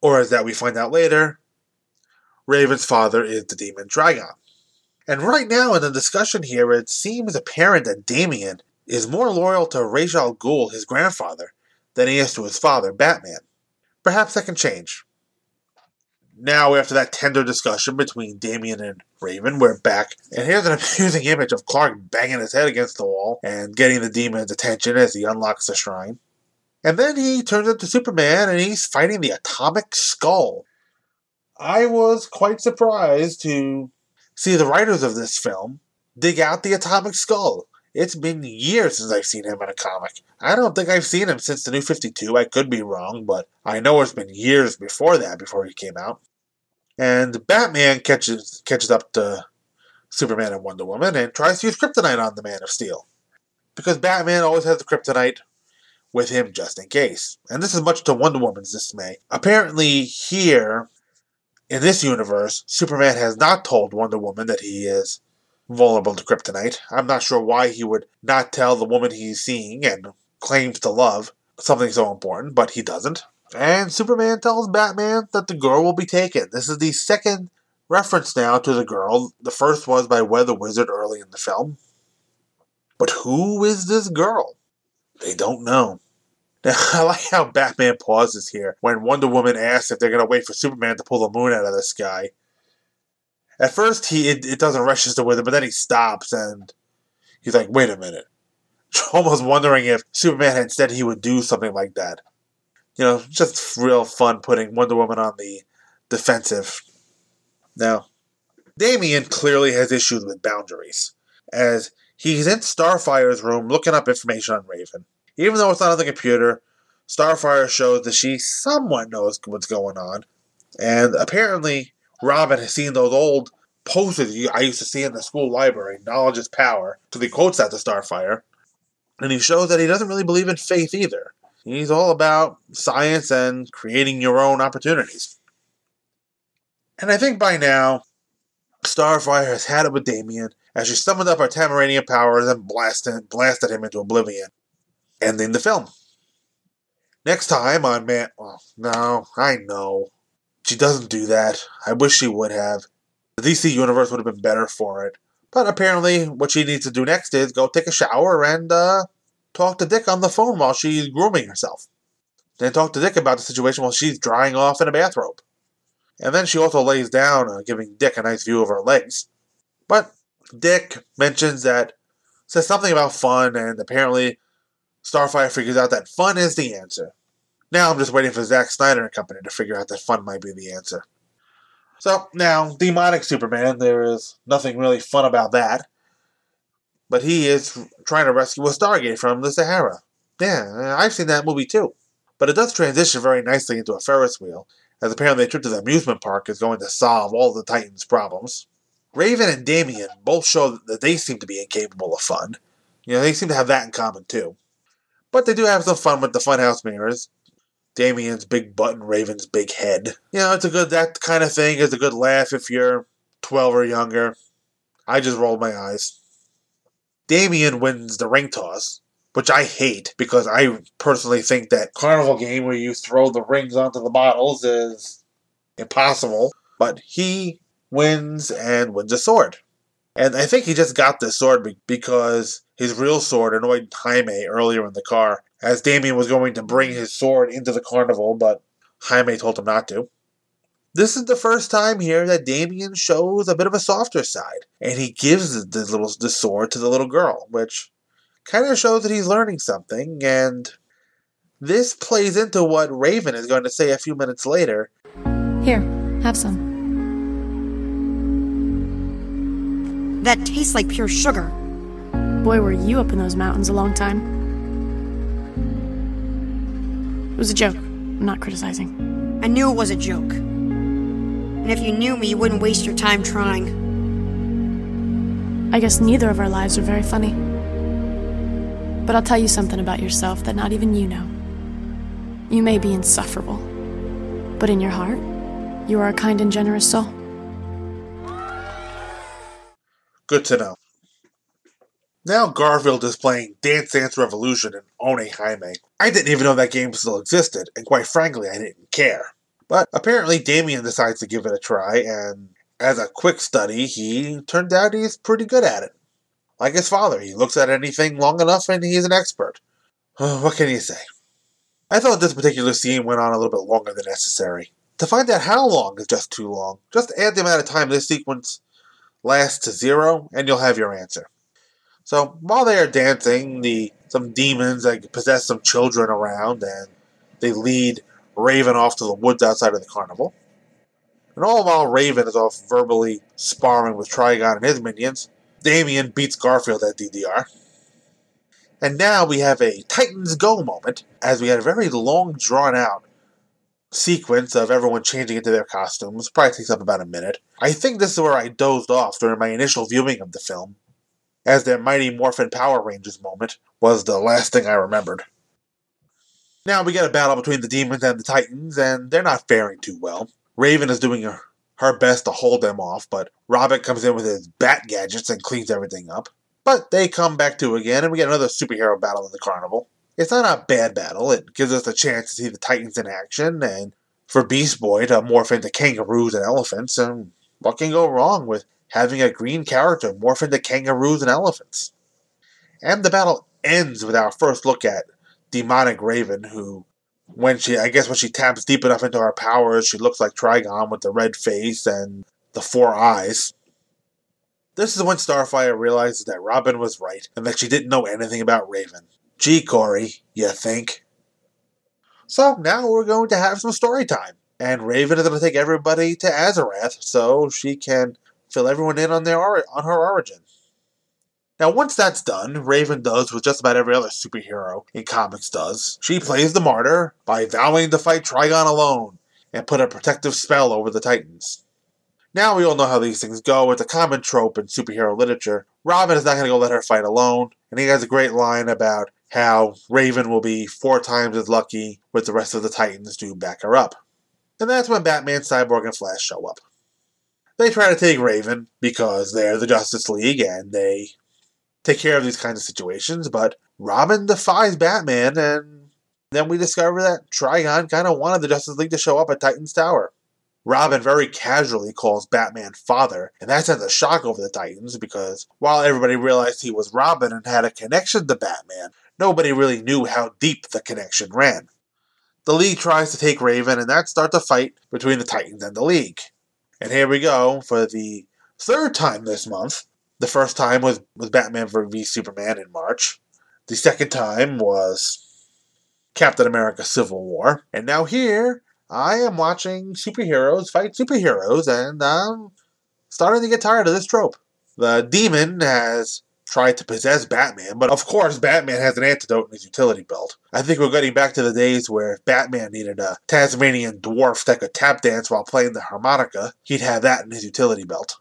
or as that we find out later, Raven's father is the demon Trigon. And right now in the discussion here, it seems apparent that Damian is more loyal to Ra's al Ghul, his grandfather, than he is to his father, Batman. Perhaps that can change. Now, after that tender discussion between Damian and Raven, we're back, and here's an amusing image of Clark banging his head against the wall and getting the demon's attention as he unlocks the shrine. And then he turns into Superman and he's fighting the Atomic Skull. I was quite surprised to see the writers of this film dig out the Atomic Skull. It's been years since I've seen him in a comic. I don't think I've seen him since the New 52. I could be wrong, but I know it's been years before that, before he came out. And Batman catches catches up to Superman and Wonder Woman and tries to use kryptonite on the Man of Steel. Because Batman always has the kryptonite with him just in case. And this is much to Wonder Woman's dismay. Apparently, here, in this universe, Superman has not told Wonder Woman that he is vulnerable to kryptonite. I'm not sure why he would not tell the woman he's seeing and claims to love something so important, but he doesn't. And Superman tells Batman that the girl will be taken. This is the second reference now to the girl. The first was by Weather Wizard early in the film. But who is this girl? They don't know. Now, I like how Batman pauses here when Wonder Woman asks if they're going to wait for Superman to pull the moon out of the sky. At first, he it, it doesn't register with him, but then he stops and he's like, "Wait a minute," almost wondering if Superman had said he would do something like that you know, just real fun putting Wonder Woman on the defensive. Now, Damian clearly has issues with boundaries, as he's in Starfire's room looking up information on Raven. Even though it's not on the computer, Starfire shows that she somewhat knows what's going on, and apparently Robin has seen those old posters I used to see in the school library, knowledge is power, so he quotes that to Starfire, and he shows that he doesn't really believe in faith either. He's all about science and creating your own opportunities. And I think by now, Starfire has had it with Damian as she summoned up her Tamaranian powers and blasted, blasted him into oblivion, ending the film. Next time on Man. Well, no, I know. She doesn't do that. I wish she would have. The DC Universe would have been better for it. But apparently, what she needs to do next is go take a shower and uh, talk to Dick on the phone while she's grooming herself. Then talk to Dick about the situation while she's drying off in a bathrobe. And then she also lays down, uh, giving Dick a nice view of her legs. But Dick mentions that, says something about fun, and apparently Starfire figures out that fun is the answer. Now I'm just waiting for Zack Snyder and company to figure out that fun might be the answer. So now, demonic Superman, there is nothing really fun about that but he is trying to rescue a Stargate from the Sahara. Yeah, I've seen that movie too. But it does transition very nicely into a Ferris wheel, as apparently a trip to the amusement park is going to solve all the Titans' problems. Raven and Damian both show that they seem to be incapable of fun. You know, they seem to have that in common too. But they do have some fun with the funhouse mirrors. Damian's big butt and Raven's big head. You know, it's a good, that kind of thing is a good laugh if you're 12 or younger. I just rolled my eyes. Damian wins the ring toss, which I hate because I personally think that carnival game where you throw the rings onto the bottles is impossible. But he wins and wins a sword. And I think he just got this sword because his real sword annoyed Jaime earlier in the car, as Damian was going to bring his sword into the carnival, but Jaime told him not to. This is the first time here that Damian shows a bit of a softer side, and he gives the little the sword to the little girl, which kind of shows that he's learning something. And this plays into what Raven is going to say a few minutes later. Here, have some. That tastes like pure sugar. Boy, were you up in those mountains a long time. Was a joke. I'm not criticizing. I knew it was a joke. And if you knew me, you wouldn't waste your time trying. I guess neither of our lives are very funny. But I'll tell you something about yourself that not even you know. You may be insufferable, but in your heart, you are a kind and generous soul. Good to know. Now Garfield is playing Dance Dance Revolution in One Jaime. I didn't even know that game still existed, and quite frankly, I didn't care. But apparently, Damian decides to give it a try, and as a quick study, he turned out he's pretty good at it. Like his father, he looks at anything long enough and he's an expert. what can you say? I thought this particular scene went on a little bit longer than necessary. To find out how long is just too long, just add the amount of time this sequence lasts to zero, and you'll have your answer. So while they are dancing, the some demons that possess some children around, and they lead Raven off to the woods outside of the carnival. And all while Raven is off verbally sparring with Trigon and his minions, Damian beats Garfield at DDR. And now we have a Titans Go moment, as we had a very long, drawn out sequence of everyone changing into their costumes. Probably takes up about a minute. I think this is where I dozed off during my initial viewing of the film, as their Mighty Morphin Power Rangers moment was the last thing I remembered. Now we get a battle between the demons and the titans, and they're not faring too well. Raven is doing her, her best to hold them off, but Robin comes in with his bat gadgets and cleans everything up. But they come back to again, and we get another superhero battle in the carnival. It's not a bad battle. It gives us a chance to see the Titans in action, and for Beast Boy to morph into kangaroos and elephants. And what can go wrong with having a green character morph into kangaroos and elephants? And the battle ends with our first look at demonic Raven, who, when she, I guess, when she taps deep enough into her powers, she looks like Trigon with the red face and the four eyes. This is when Starfire realizes that Robin was right and that she didn't know anything about Raven. Gee, Corey, you think? So now we're going to have some story time. And Raven is going to take everybody to Azarath so she can fill everyone in on their on her origin. Now, once that's done, Raven does what just about every other superhero in comics does. She plays the martyr by vowing to fight Trigon alone and put a protective spell over the Titans. Now we all know how these things go. It's a common trope in superhero literature. Robin is not going to go let her fight alone, and he has a great line about how Raven will be four times as lucky with the rest of the Titans to back her up. And that's when Batman, Cyborg, and Flash show up. They try to take Raven because they're the Justice League and they take care of these kinds of situations, but Robin defies Batman, and then we discover that Trigon kind of wanted the Justice League to show up at Titan's Tower. Robin very casually calls Batman father, and that sends a shock over the Titans because while everybody realized he was Robin and had a connection to Batman, nobody really knew how deep the connection ran. The League tries to take Raven, and that starts a fight between the Titans and the League. And here we go for the third time this month. The first time was, was Batman v Superman in March. The second time was Captain America Civil War. And now here, I am watching superheroes fight superheroes, and I'm starting to get tired of this trope. The demon has tried to possess Batman, but of course, Batman has an antidote in his utility belt. I think we're getting back to the days where Batman needed a Tasmanian dwarf that could tap dance while playing the harmonica, he'd have that in his utility belt.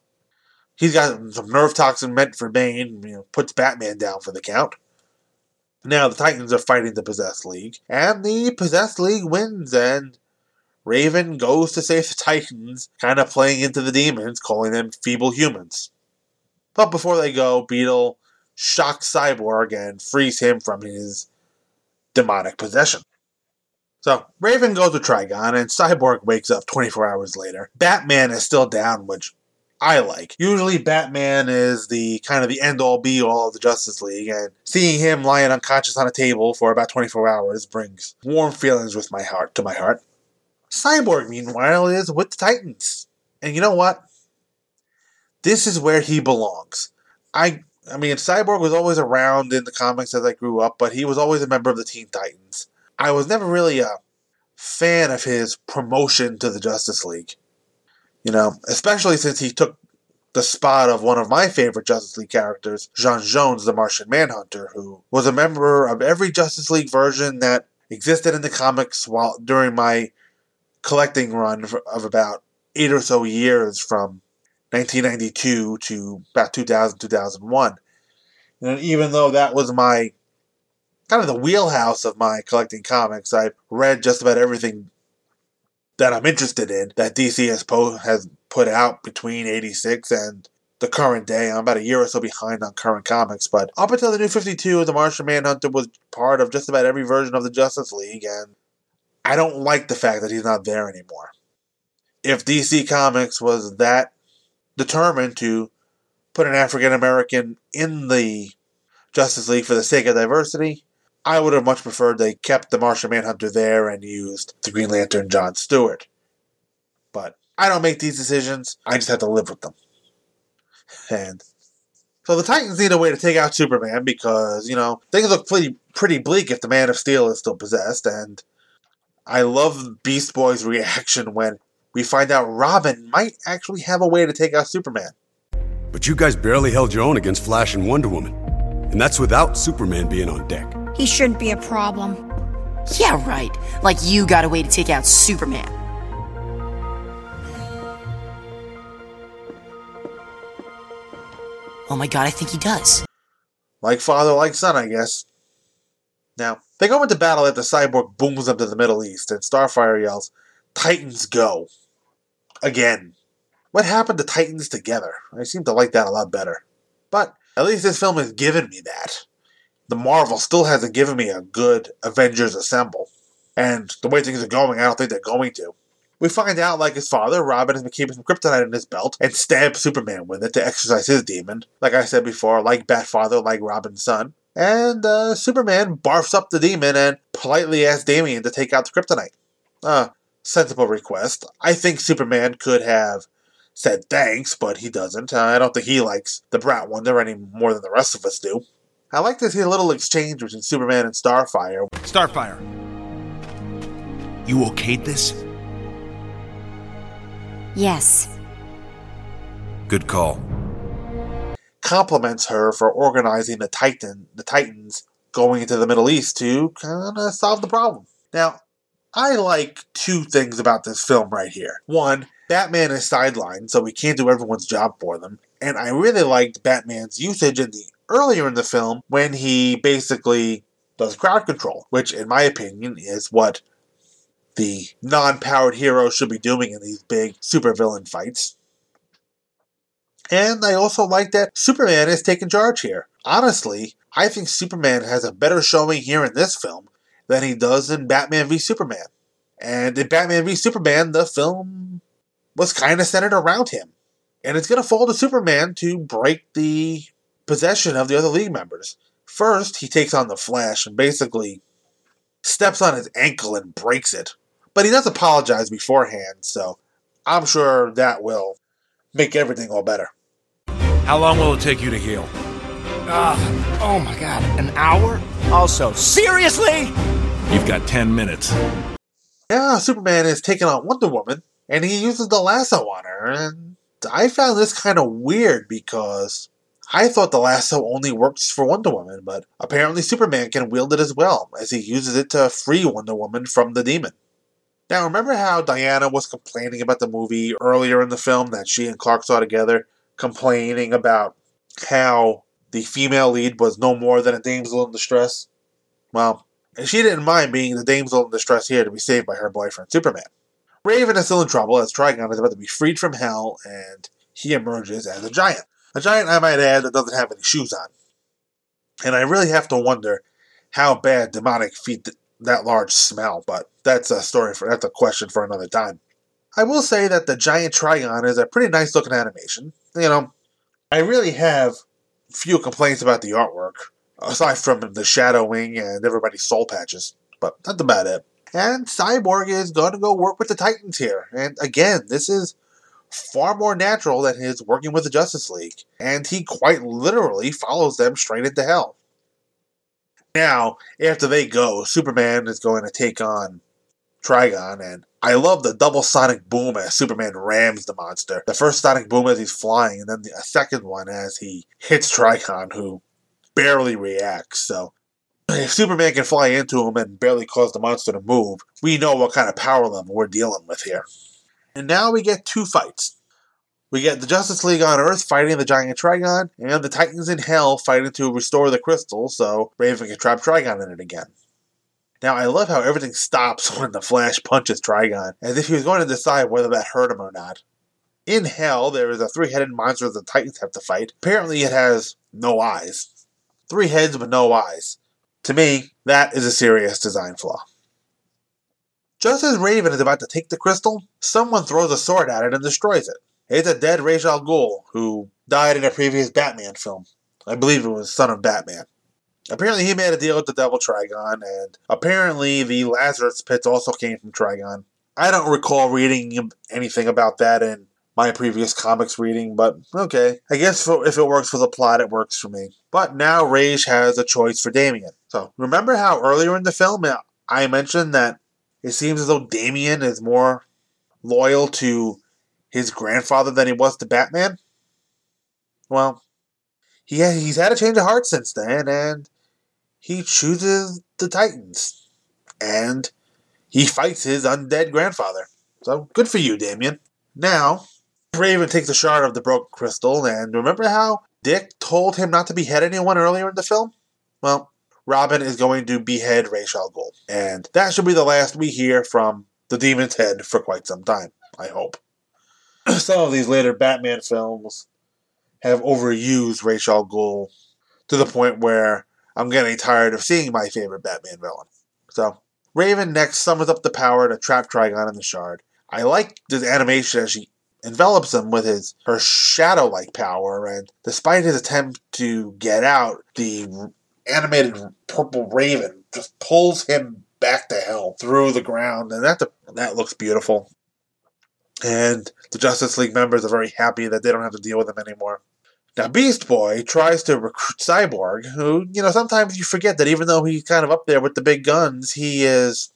He's got some nerve toxin meant for Bane, you know, puts Batman down for the count. Now the Titans are fighting the Possessed League, and the Possessed League wins, and Raven goes to save the Titans, kind of playing into the demons, calling them feeble humans. But before they go, Beetle shocks Cyborg and frees him from his demonic possession. So, Raven goes to Trigon, and Cyborg wakes up 24 hours later. Batman is still down, which I like. Usually, Batman is the kind of the end all be all of the Justice League, and seeing him lying unconscious on a table for about 24 hours brings warm feelings with my heart to my heart. Cyborg, meanwhile, is with the Titans. And you know what? This is where he belongs. I I mean, Cyborg was always around in the comics as I grew up, but he was always a member of the Teen Titans. I was never really a fan of his promotion to the Justice League. You know, especially since he took the spot of one of my favorite Justice League characters, J'onn J'onzz, the Martian Manhunter, who was a member of every Justice League version that existed in the comics while during my collecting run of about eight or so years from 1992 to about 2000 2001 and even though that was my kind of the wheelhouse of my collecting comics i've read just about everything that I'm interested in that DC has, po- has put out between 86 and the current day. I'm about a year or so behind on current comics, but up until the New 52, the Martian Manhunter was part of just about every version of the Justice League, and I don't like the fact that he's not there anymore. If DC Comics was that determined to put an African American in the Justice League for the sake of diversity, I would have much preferred they kept the Martian Manhunter there and used the Green Lantern John Stewart. But I don't make these decisions, I just have to live with them. And so the Titans need a way to take out Superman because, you know, things look pretty pretty bleak if the Man of Steel is still possessed, and I love Beast Boy's reaction when we find out Robin might actually have a way to take out Superman. But you guys barely held your own against Flash and Wonder Woman. And that's without Superman being on deck. He shouldn't be a problem. Yeah, right. Like you got a way to take out Superman. Oh my god, I think he does. Like father, like son, I guess. Now, they go into battle after Cyborg booms them to the Middle East, and Starfire yells, Titans go. Again. What happened to Titans together? I seem to like that a lot better. But at least this film has given me that. The Marvel still hasn't given me a good Avengers Assemble. And the way things are going, I don't think they're going to. We find out, like his father, Robin has been keeping some kryptonite in his belt and stabs Superman with it to exercise his demon. Like I said before, like Batfather, like Robin's son. And uh, Superman barfs up the demon and politely asks Damian to take out the kryptonite. Uh, sensible request. I think Superman could have said thanks, but he doesn't. I don't think he likes the Brat Wonder any more than the rest of us do. I like to see a little exchange between Superman and Starfire. Starfire. You okayed this? Yes. Good call. Compliments her for organizing the Titan, the Titans going into the Middle East to kind of solve the problem. Now, I like two things about this film right here. One, Batman is sidelined, so we can't do everyone's job for them. And I really liked Batman's usage in the earlier in the film when he basically does crowd control, which, in my opinion, is what the non-powered hero should be doing in these big supervillain fights. And I also like that Superman is taking charge here. Honestly, I think Superman has a better showing here in this film than he does in Batman v Superman. And in Batman v Superman, the film was kind of centered around him. And it's going to fall to Superman to break the possession of the other League members. First, he takes on the Flash and basically steps on his ankle and breaks it. But he does apologize beforehand, so I'm sure that will make everything all better. How long will it take you to heal? Uh, oh my god, an hour? Also, seriously? You've got 10 minutes. Yeah, Superman is taking on Wonder Woman, and he uses the lasso on her, and I found this kind of weird because I thought the lasso only works for Wonder Woman, but apparently Superman can wield it as well, as he uses it to free Wonder Woman from the demon. Now, remember how Diana was complaining about the movie earlier in the film that she and Clark saw together, complaining about how the female lead was no more than a damsel in distress? Well, she didn't mind being the damsel in distress here to be saved by her boyfriend Superman. Raven is still in trouble as Trigon is about to be freed from hell, and he emerges as a giant. A giant, I might add, that doesn't have any shoes on. And I really have to wonder how bad demonic feet that large smell, but that's a story for that's a question for another time. I will say that the giant Trigon is a pretty nice looking animation. You know, I really have few complaints about the artwork, aside from the shadowing and everybody's soul patches, but that's about it. And Cyborg is going to go work with the Titans here. And again, this is far more natural than his working with the Justice League. And he quite literally follows them straight into hell. Now, after they go, Superman is going to take on Trigon, and I love the double sonic boom as Superman rams the monster. The first sonic boom as he's flying, and then the a second one as he hits Trigon, who barely reacts. So, if Superman can fly into him and barely cause the monster to move, we know what kind of power level we're dealing with here. And now we get two fights. We get the Justice League on Earth fighting the giant Trigon, and the Titans in Hell fighting to restore the crystal so Raven can trap Trigon in it again. Now, I love how everything stops when the Flash punches Trigon, as if he was going to decide whether that hurt him or not. in hell, there is a three headed monster the Titans have to fight. Apparently, it has no eyes. Three heads but no eyes. To me, that is a serious design flaw. Just as Raven is about to take the crystal, someone throws a sword at it and destroys it. It's a dead Ra's al Ghul who died in a previous Batman film. I believe it was Son of Batman. Apparently, he made a deal with the Devil Trigon, and apparently, the Lazarus pits also came from Trigon. I don't recall reading anything about that in my previous comics reading, but okay. I guess if it works for the plot, it works for me. But now Ra's has a choice for Damian. So, remember how earlier in the film uh, I mentioned that it seems as though Damian is more loyal to his grandfather than he was to Batman? Well, he he's had a change of heart since then, and he chooses the Titans. And he fights his undead grandfather. So, good for you, Damian. Now, Raven takes a shard of the broken crystal, and remember how Dick told him not to behead anyone earlier in the film? Well, Robin is going to behead Ra's al Ghul, and that should be the last we hear from the Demon's Head for quite some time, I hope. some of these later Batman films have overused Ra's al Ghul to the point where I'm getting tired of seeing my favorite Batman villain. So, Raven next summons up the power to trap Trigon in the shard. I like this animation as she envelops him with his her shadow like power, and despite his attempt to get out, the animated purple raven just pulls him back to hell through the ground, and that that looks beautiful. And the Justice League members are very happy that they don't have to deal with him anymore. Now, Beast Boy tries to recruit Cyborg, who, you know, sometimes you forget that even though he's kind of up there with the big guns, he is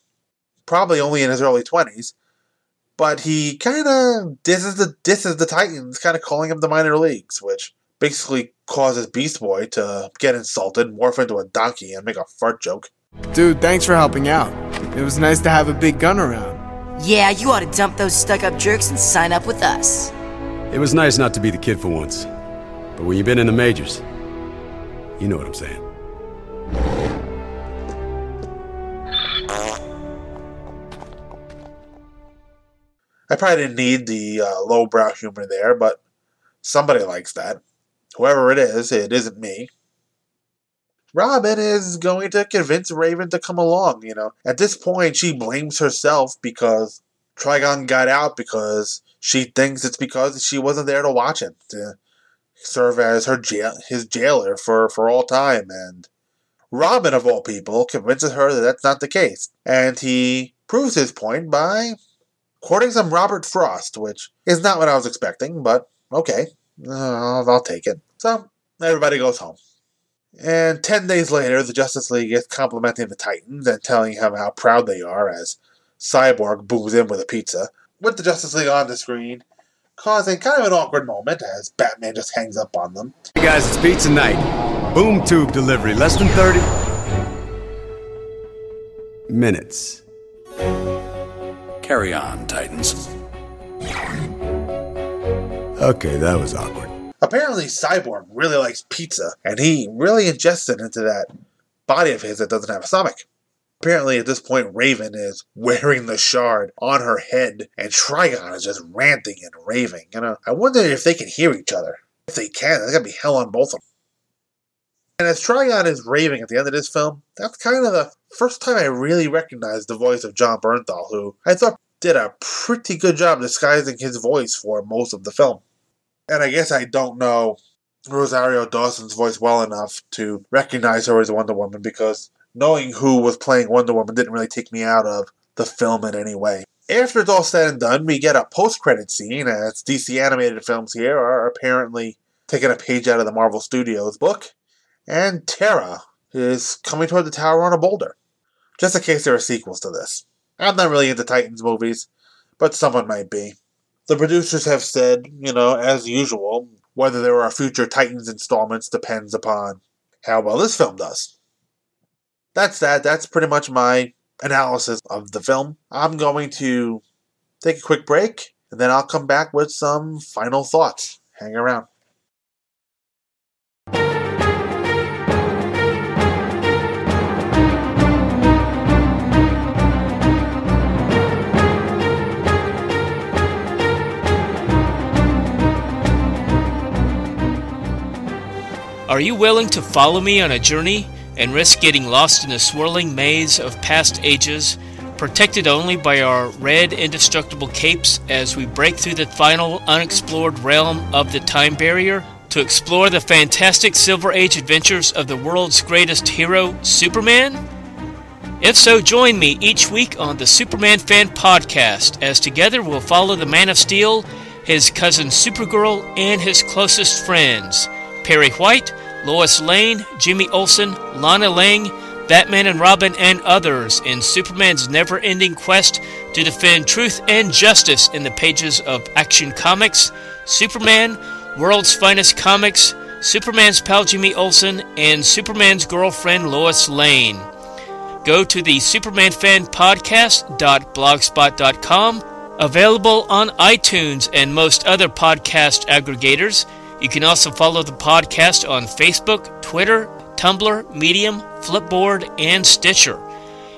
probably only in his early 20s but he kind of disses the disses the Titans, kind of calling him the minor leagues, which basically causes Beast Boy to get insulted, morph into a donkey, and make a fart joke. Dude, thanks for helping out. It was nice to have a big gun around. Yeah, you ought to dump those stuck-up jerks and sign up with us. It was nice not to be the kid for once, but when you've been in the majors, you know what I'm saying. I probably didn't need the uh, lowbrow humor there, but somebody likes that. Whoever it is, it isn't me. Robin is going to convince Raven to come along, you know. At this point, she blames herself because Trigon got out because she thinks it's because she wasn't there to watch him, to serve as her jail, his jailer for, for all time. And Robin, of all people, convinces her that that's not the case. And he proves his point by quoting some Robert Frost, which is not what I was expecting, but okay, uh, I'll take it. So, everybody goes home. And 10 days later, the Justice League is complimenting the Titans and telling him how proud they are as Cyborg booms in with a pizza, with the Justice League on the screen, causing kind of an awkward moment as Batman just hangs up on them. Hey guys, it's pizza night. Boom tube delivery, less than 30 minutes. Carry on, Titans. Okay, that was awkward. Apparently, Cyborg really likes pizza, and he really ingests it into that body of his that doesn't have a stomach. Apparently, at this point, Raven is wearing the shard on her head, and Trigon is just ranting and raving. You know, I wonder if they can hear each other. If they can, there's gonna be hell on both of them. And as Trigon is raving at the end of this film, that's kind of the first time I really recognized the voice of Jon Bernthal, who I thought did a pretty good job disguising his voice for most of the film. And I guess I don't know Rosario Dawson's voice well enough to recognize her as Wonder Woman because knowing who was playing Wonder Woman didn't really take me out of the film in any way. After it's all said and done, we get a post credit scene as DC animated films here are apparently taking a page out of the Marvel Studios book and Terra is coming toward the tower on a boulder. Just in case there are sequels to this. I'm not really into Titans movies, but someone might be. The producers have said, you know, as usual, whether there are future Titans installments depends upon how well this film does. That's that. That's pretty much my analysis of the film. I'm going to take a quick break, and then I'll come back with some final thoughts. Hang around. Are you willing to follow me on a journey and risk getting lost in a swirling maze of past ages, protected only by our red indestructible capes as we break through the final unexplored realm of the time barrier to explore the fantastic Silver Age adventures of the world's greatest hero, Superman? If so, join me each week on the Superman Fan Podcast as together we'll follow the Man of Steel, his cousin Supergirl, and his closest friends Perry White, Lois Lane, Jimmy Olsen, Lana Lang, Batman and Robin, and others in Superman's never ending quest to defend truth and justice in the pages of Action Comics, Superman, World's Finest Comics, Superman's pal Jimmy Olsen, and Superman's girlfriend Lois Lane. Go to the supermanfanpodcast.blogspot.com, available on iTunes and most other podcast aggregators. You can also follow the podcast on Facebook, Twitter, Tumblr, Medium, Flipboard, and Stitcher.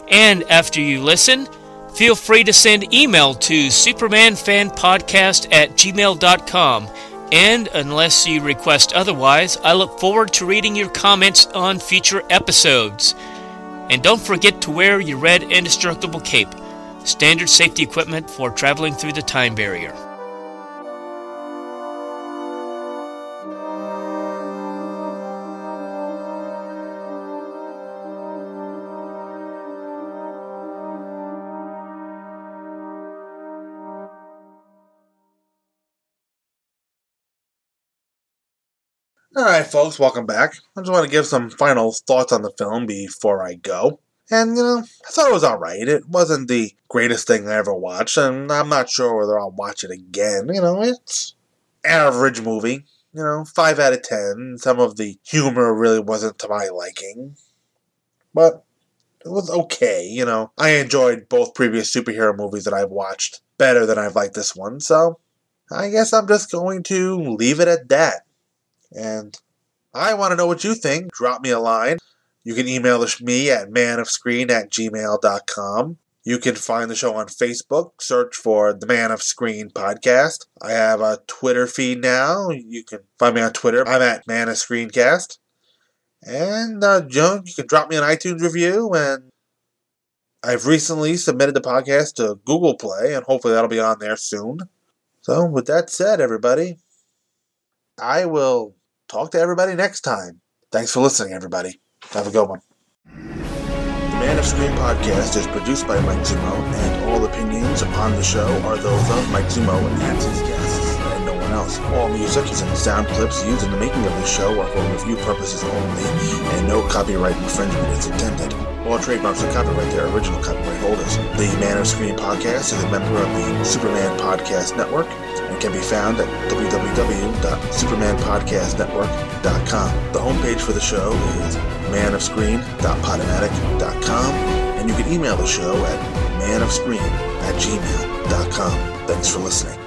And after you listen, feel free to send email to supermanfanpodcast at gmail.com. And unless you request otherwise, I look forward to reading your comments on future episodes. And don't forget to wear your red indestructible cape, standard safety equipment for traveling through the time barrier. Alright, folks, welcome back. I just want to give some final thoughts on the film before I go. And, you know, I thought it was alright. It wasn't the greatest thing I ever watched, and I'm not sure whether I'll watch it again. You know, it's average movie. You know, 5 out of 10. Some of the humor really wasn't to my liking. But it was okay, you know. I enjoyed both previous superhero movies that I've watched better than I've liked this one, so I guess I'm just going to leave it at that. And I want to know what you think. Drop me a line. You can email me at manofscreen at gmail.com. You can find the show on Facebook. Search for the Man of Screen podcast. I have a Twitter feed now. You can find me on Twitter. I'm at Man of Screencast. And uh, know, you can drop me an iTunes review. And I've recently submitted the podcast to Google Play, and hopefully that'll be on there soon. So, with that said, everybody, I will talk to everybody next time. Thanks for listening, everybody. Have a good one. The Man of Screen podcast is produced by Mike Zummo, and all opinions on the show are those of Mike Zummo and his guests, and no one else. All music and sound clips used in the making of this show are for review purposes only, and no copyright infringement is intended. All trademarks and copyright their original copyright holders. The Man of Screen podcast is a member of the Superman Podcast Network can be found at www.supermanpodcastnetwork.com. The homepage for the show is manofscreen.podomatic.com, and you can email the show at manofscreen at gmail.com. Thanks for listening.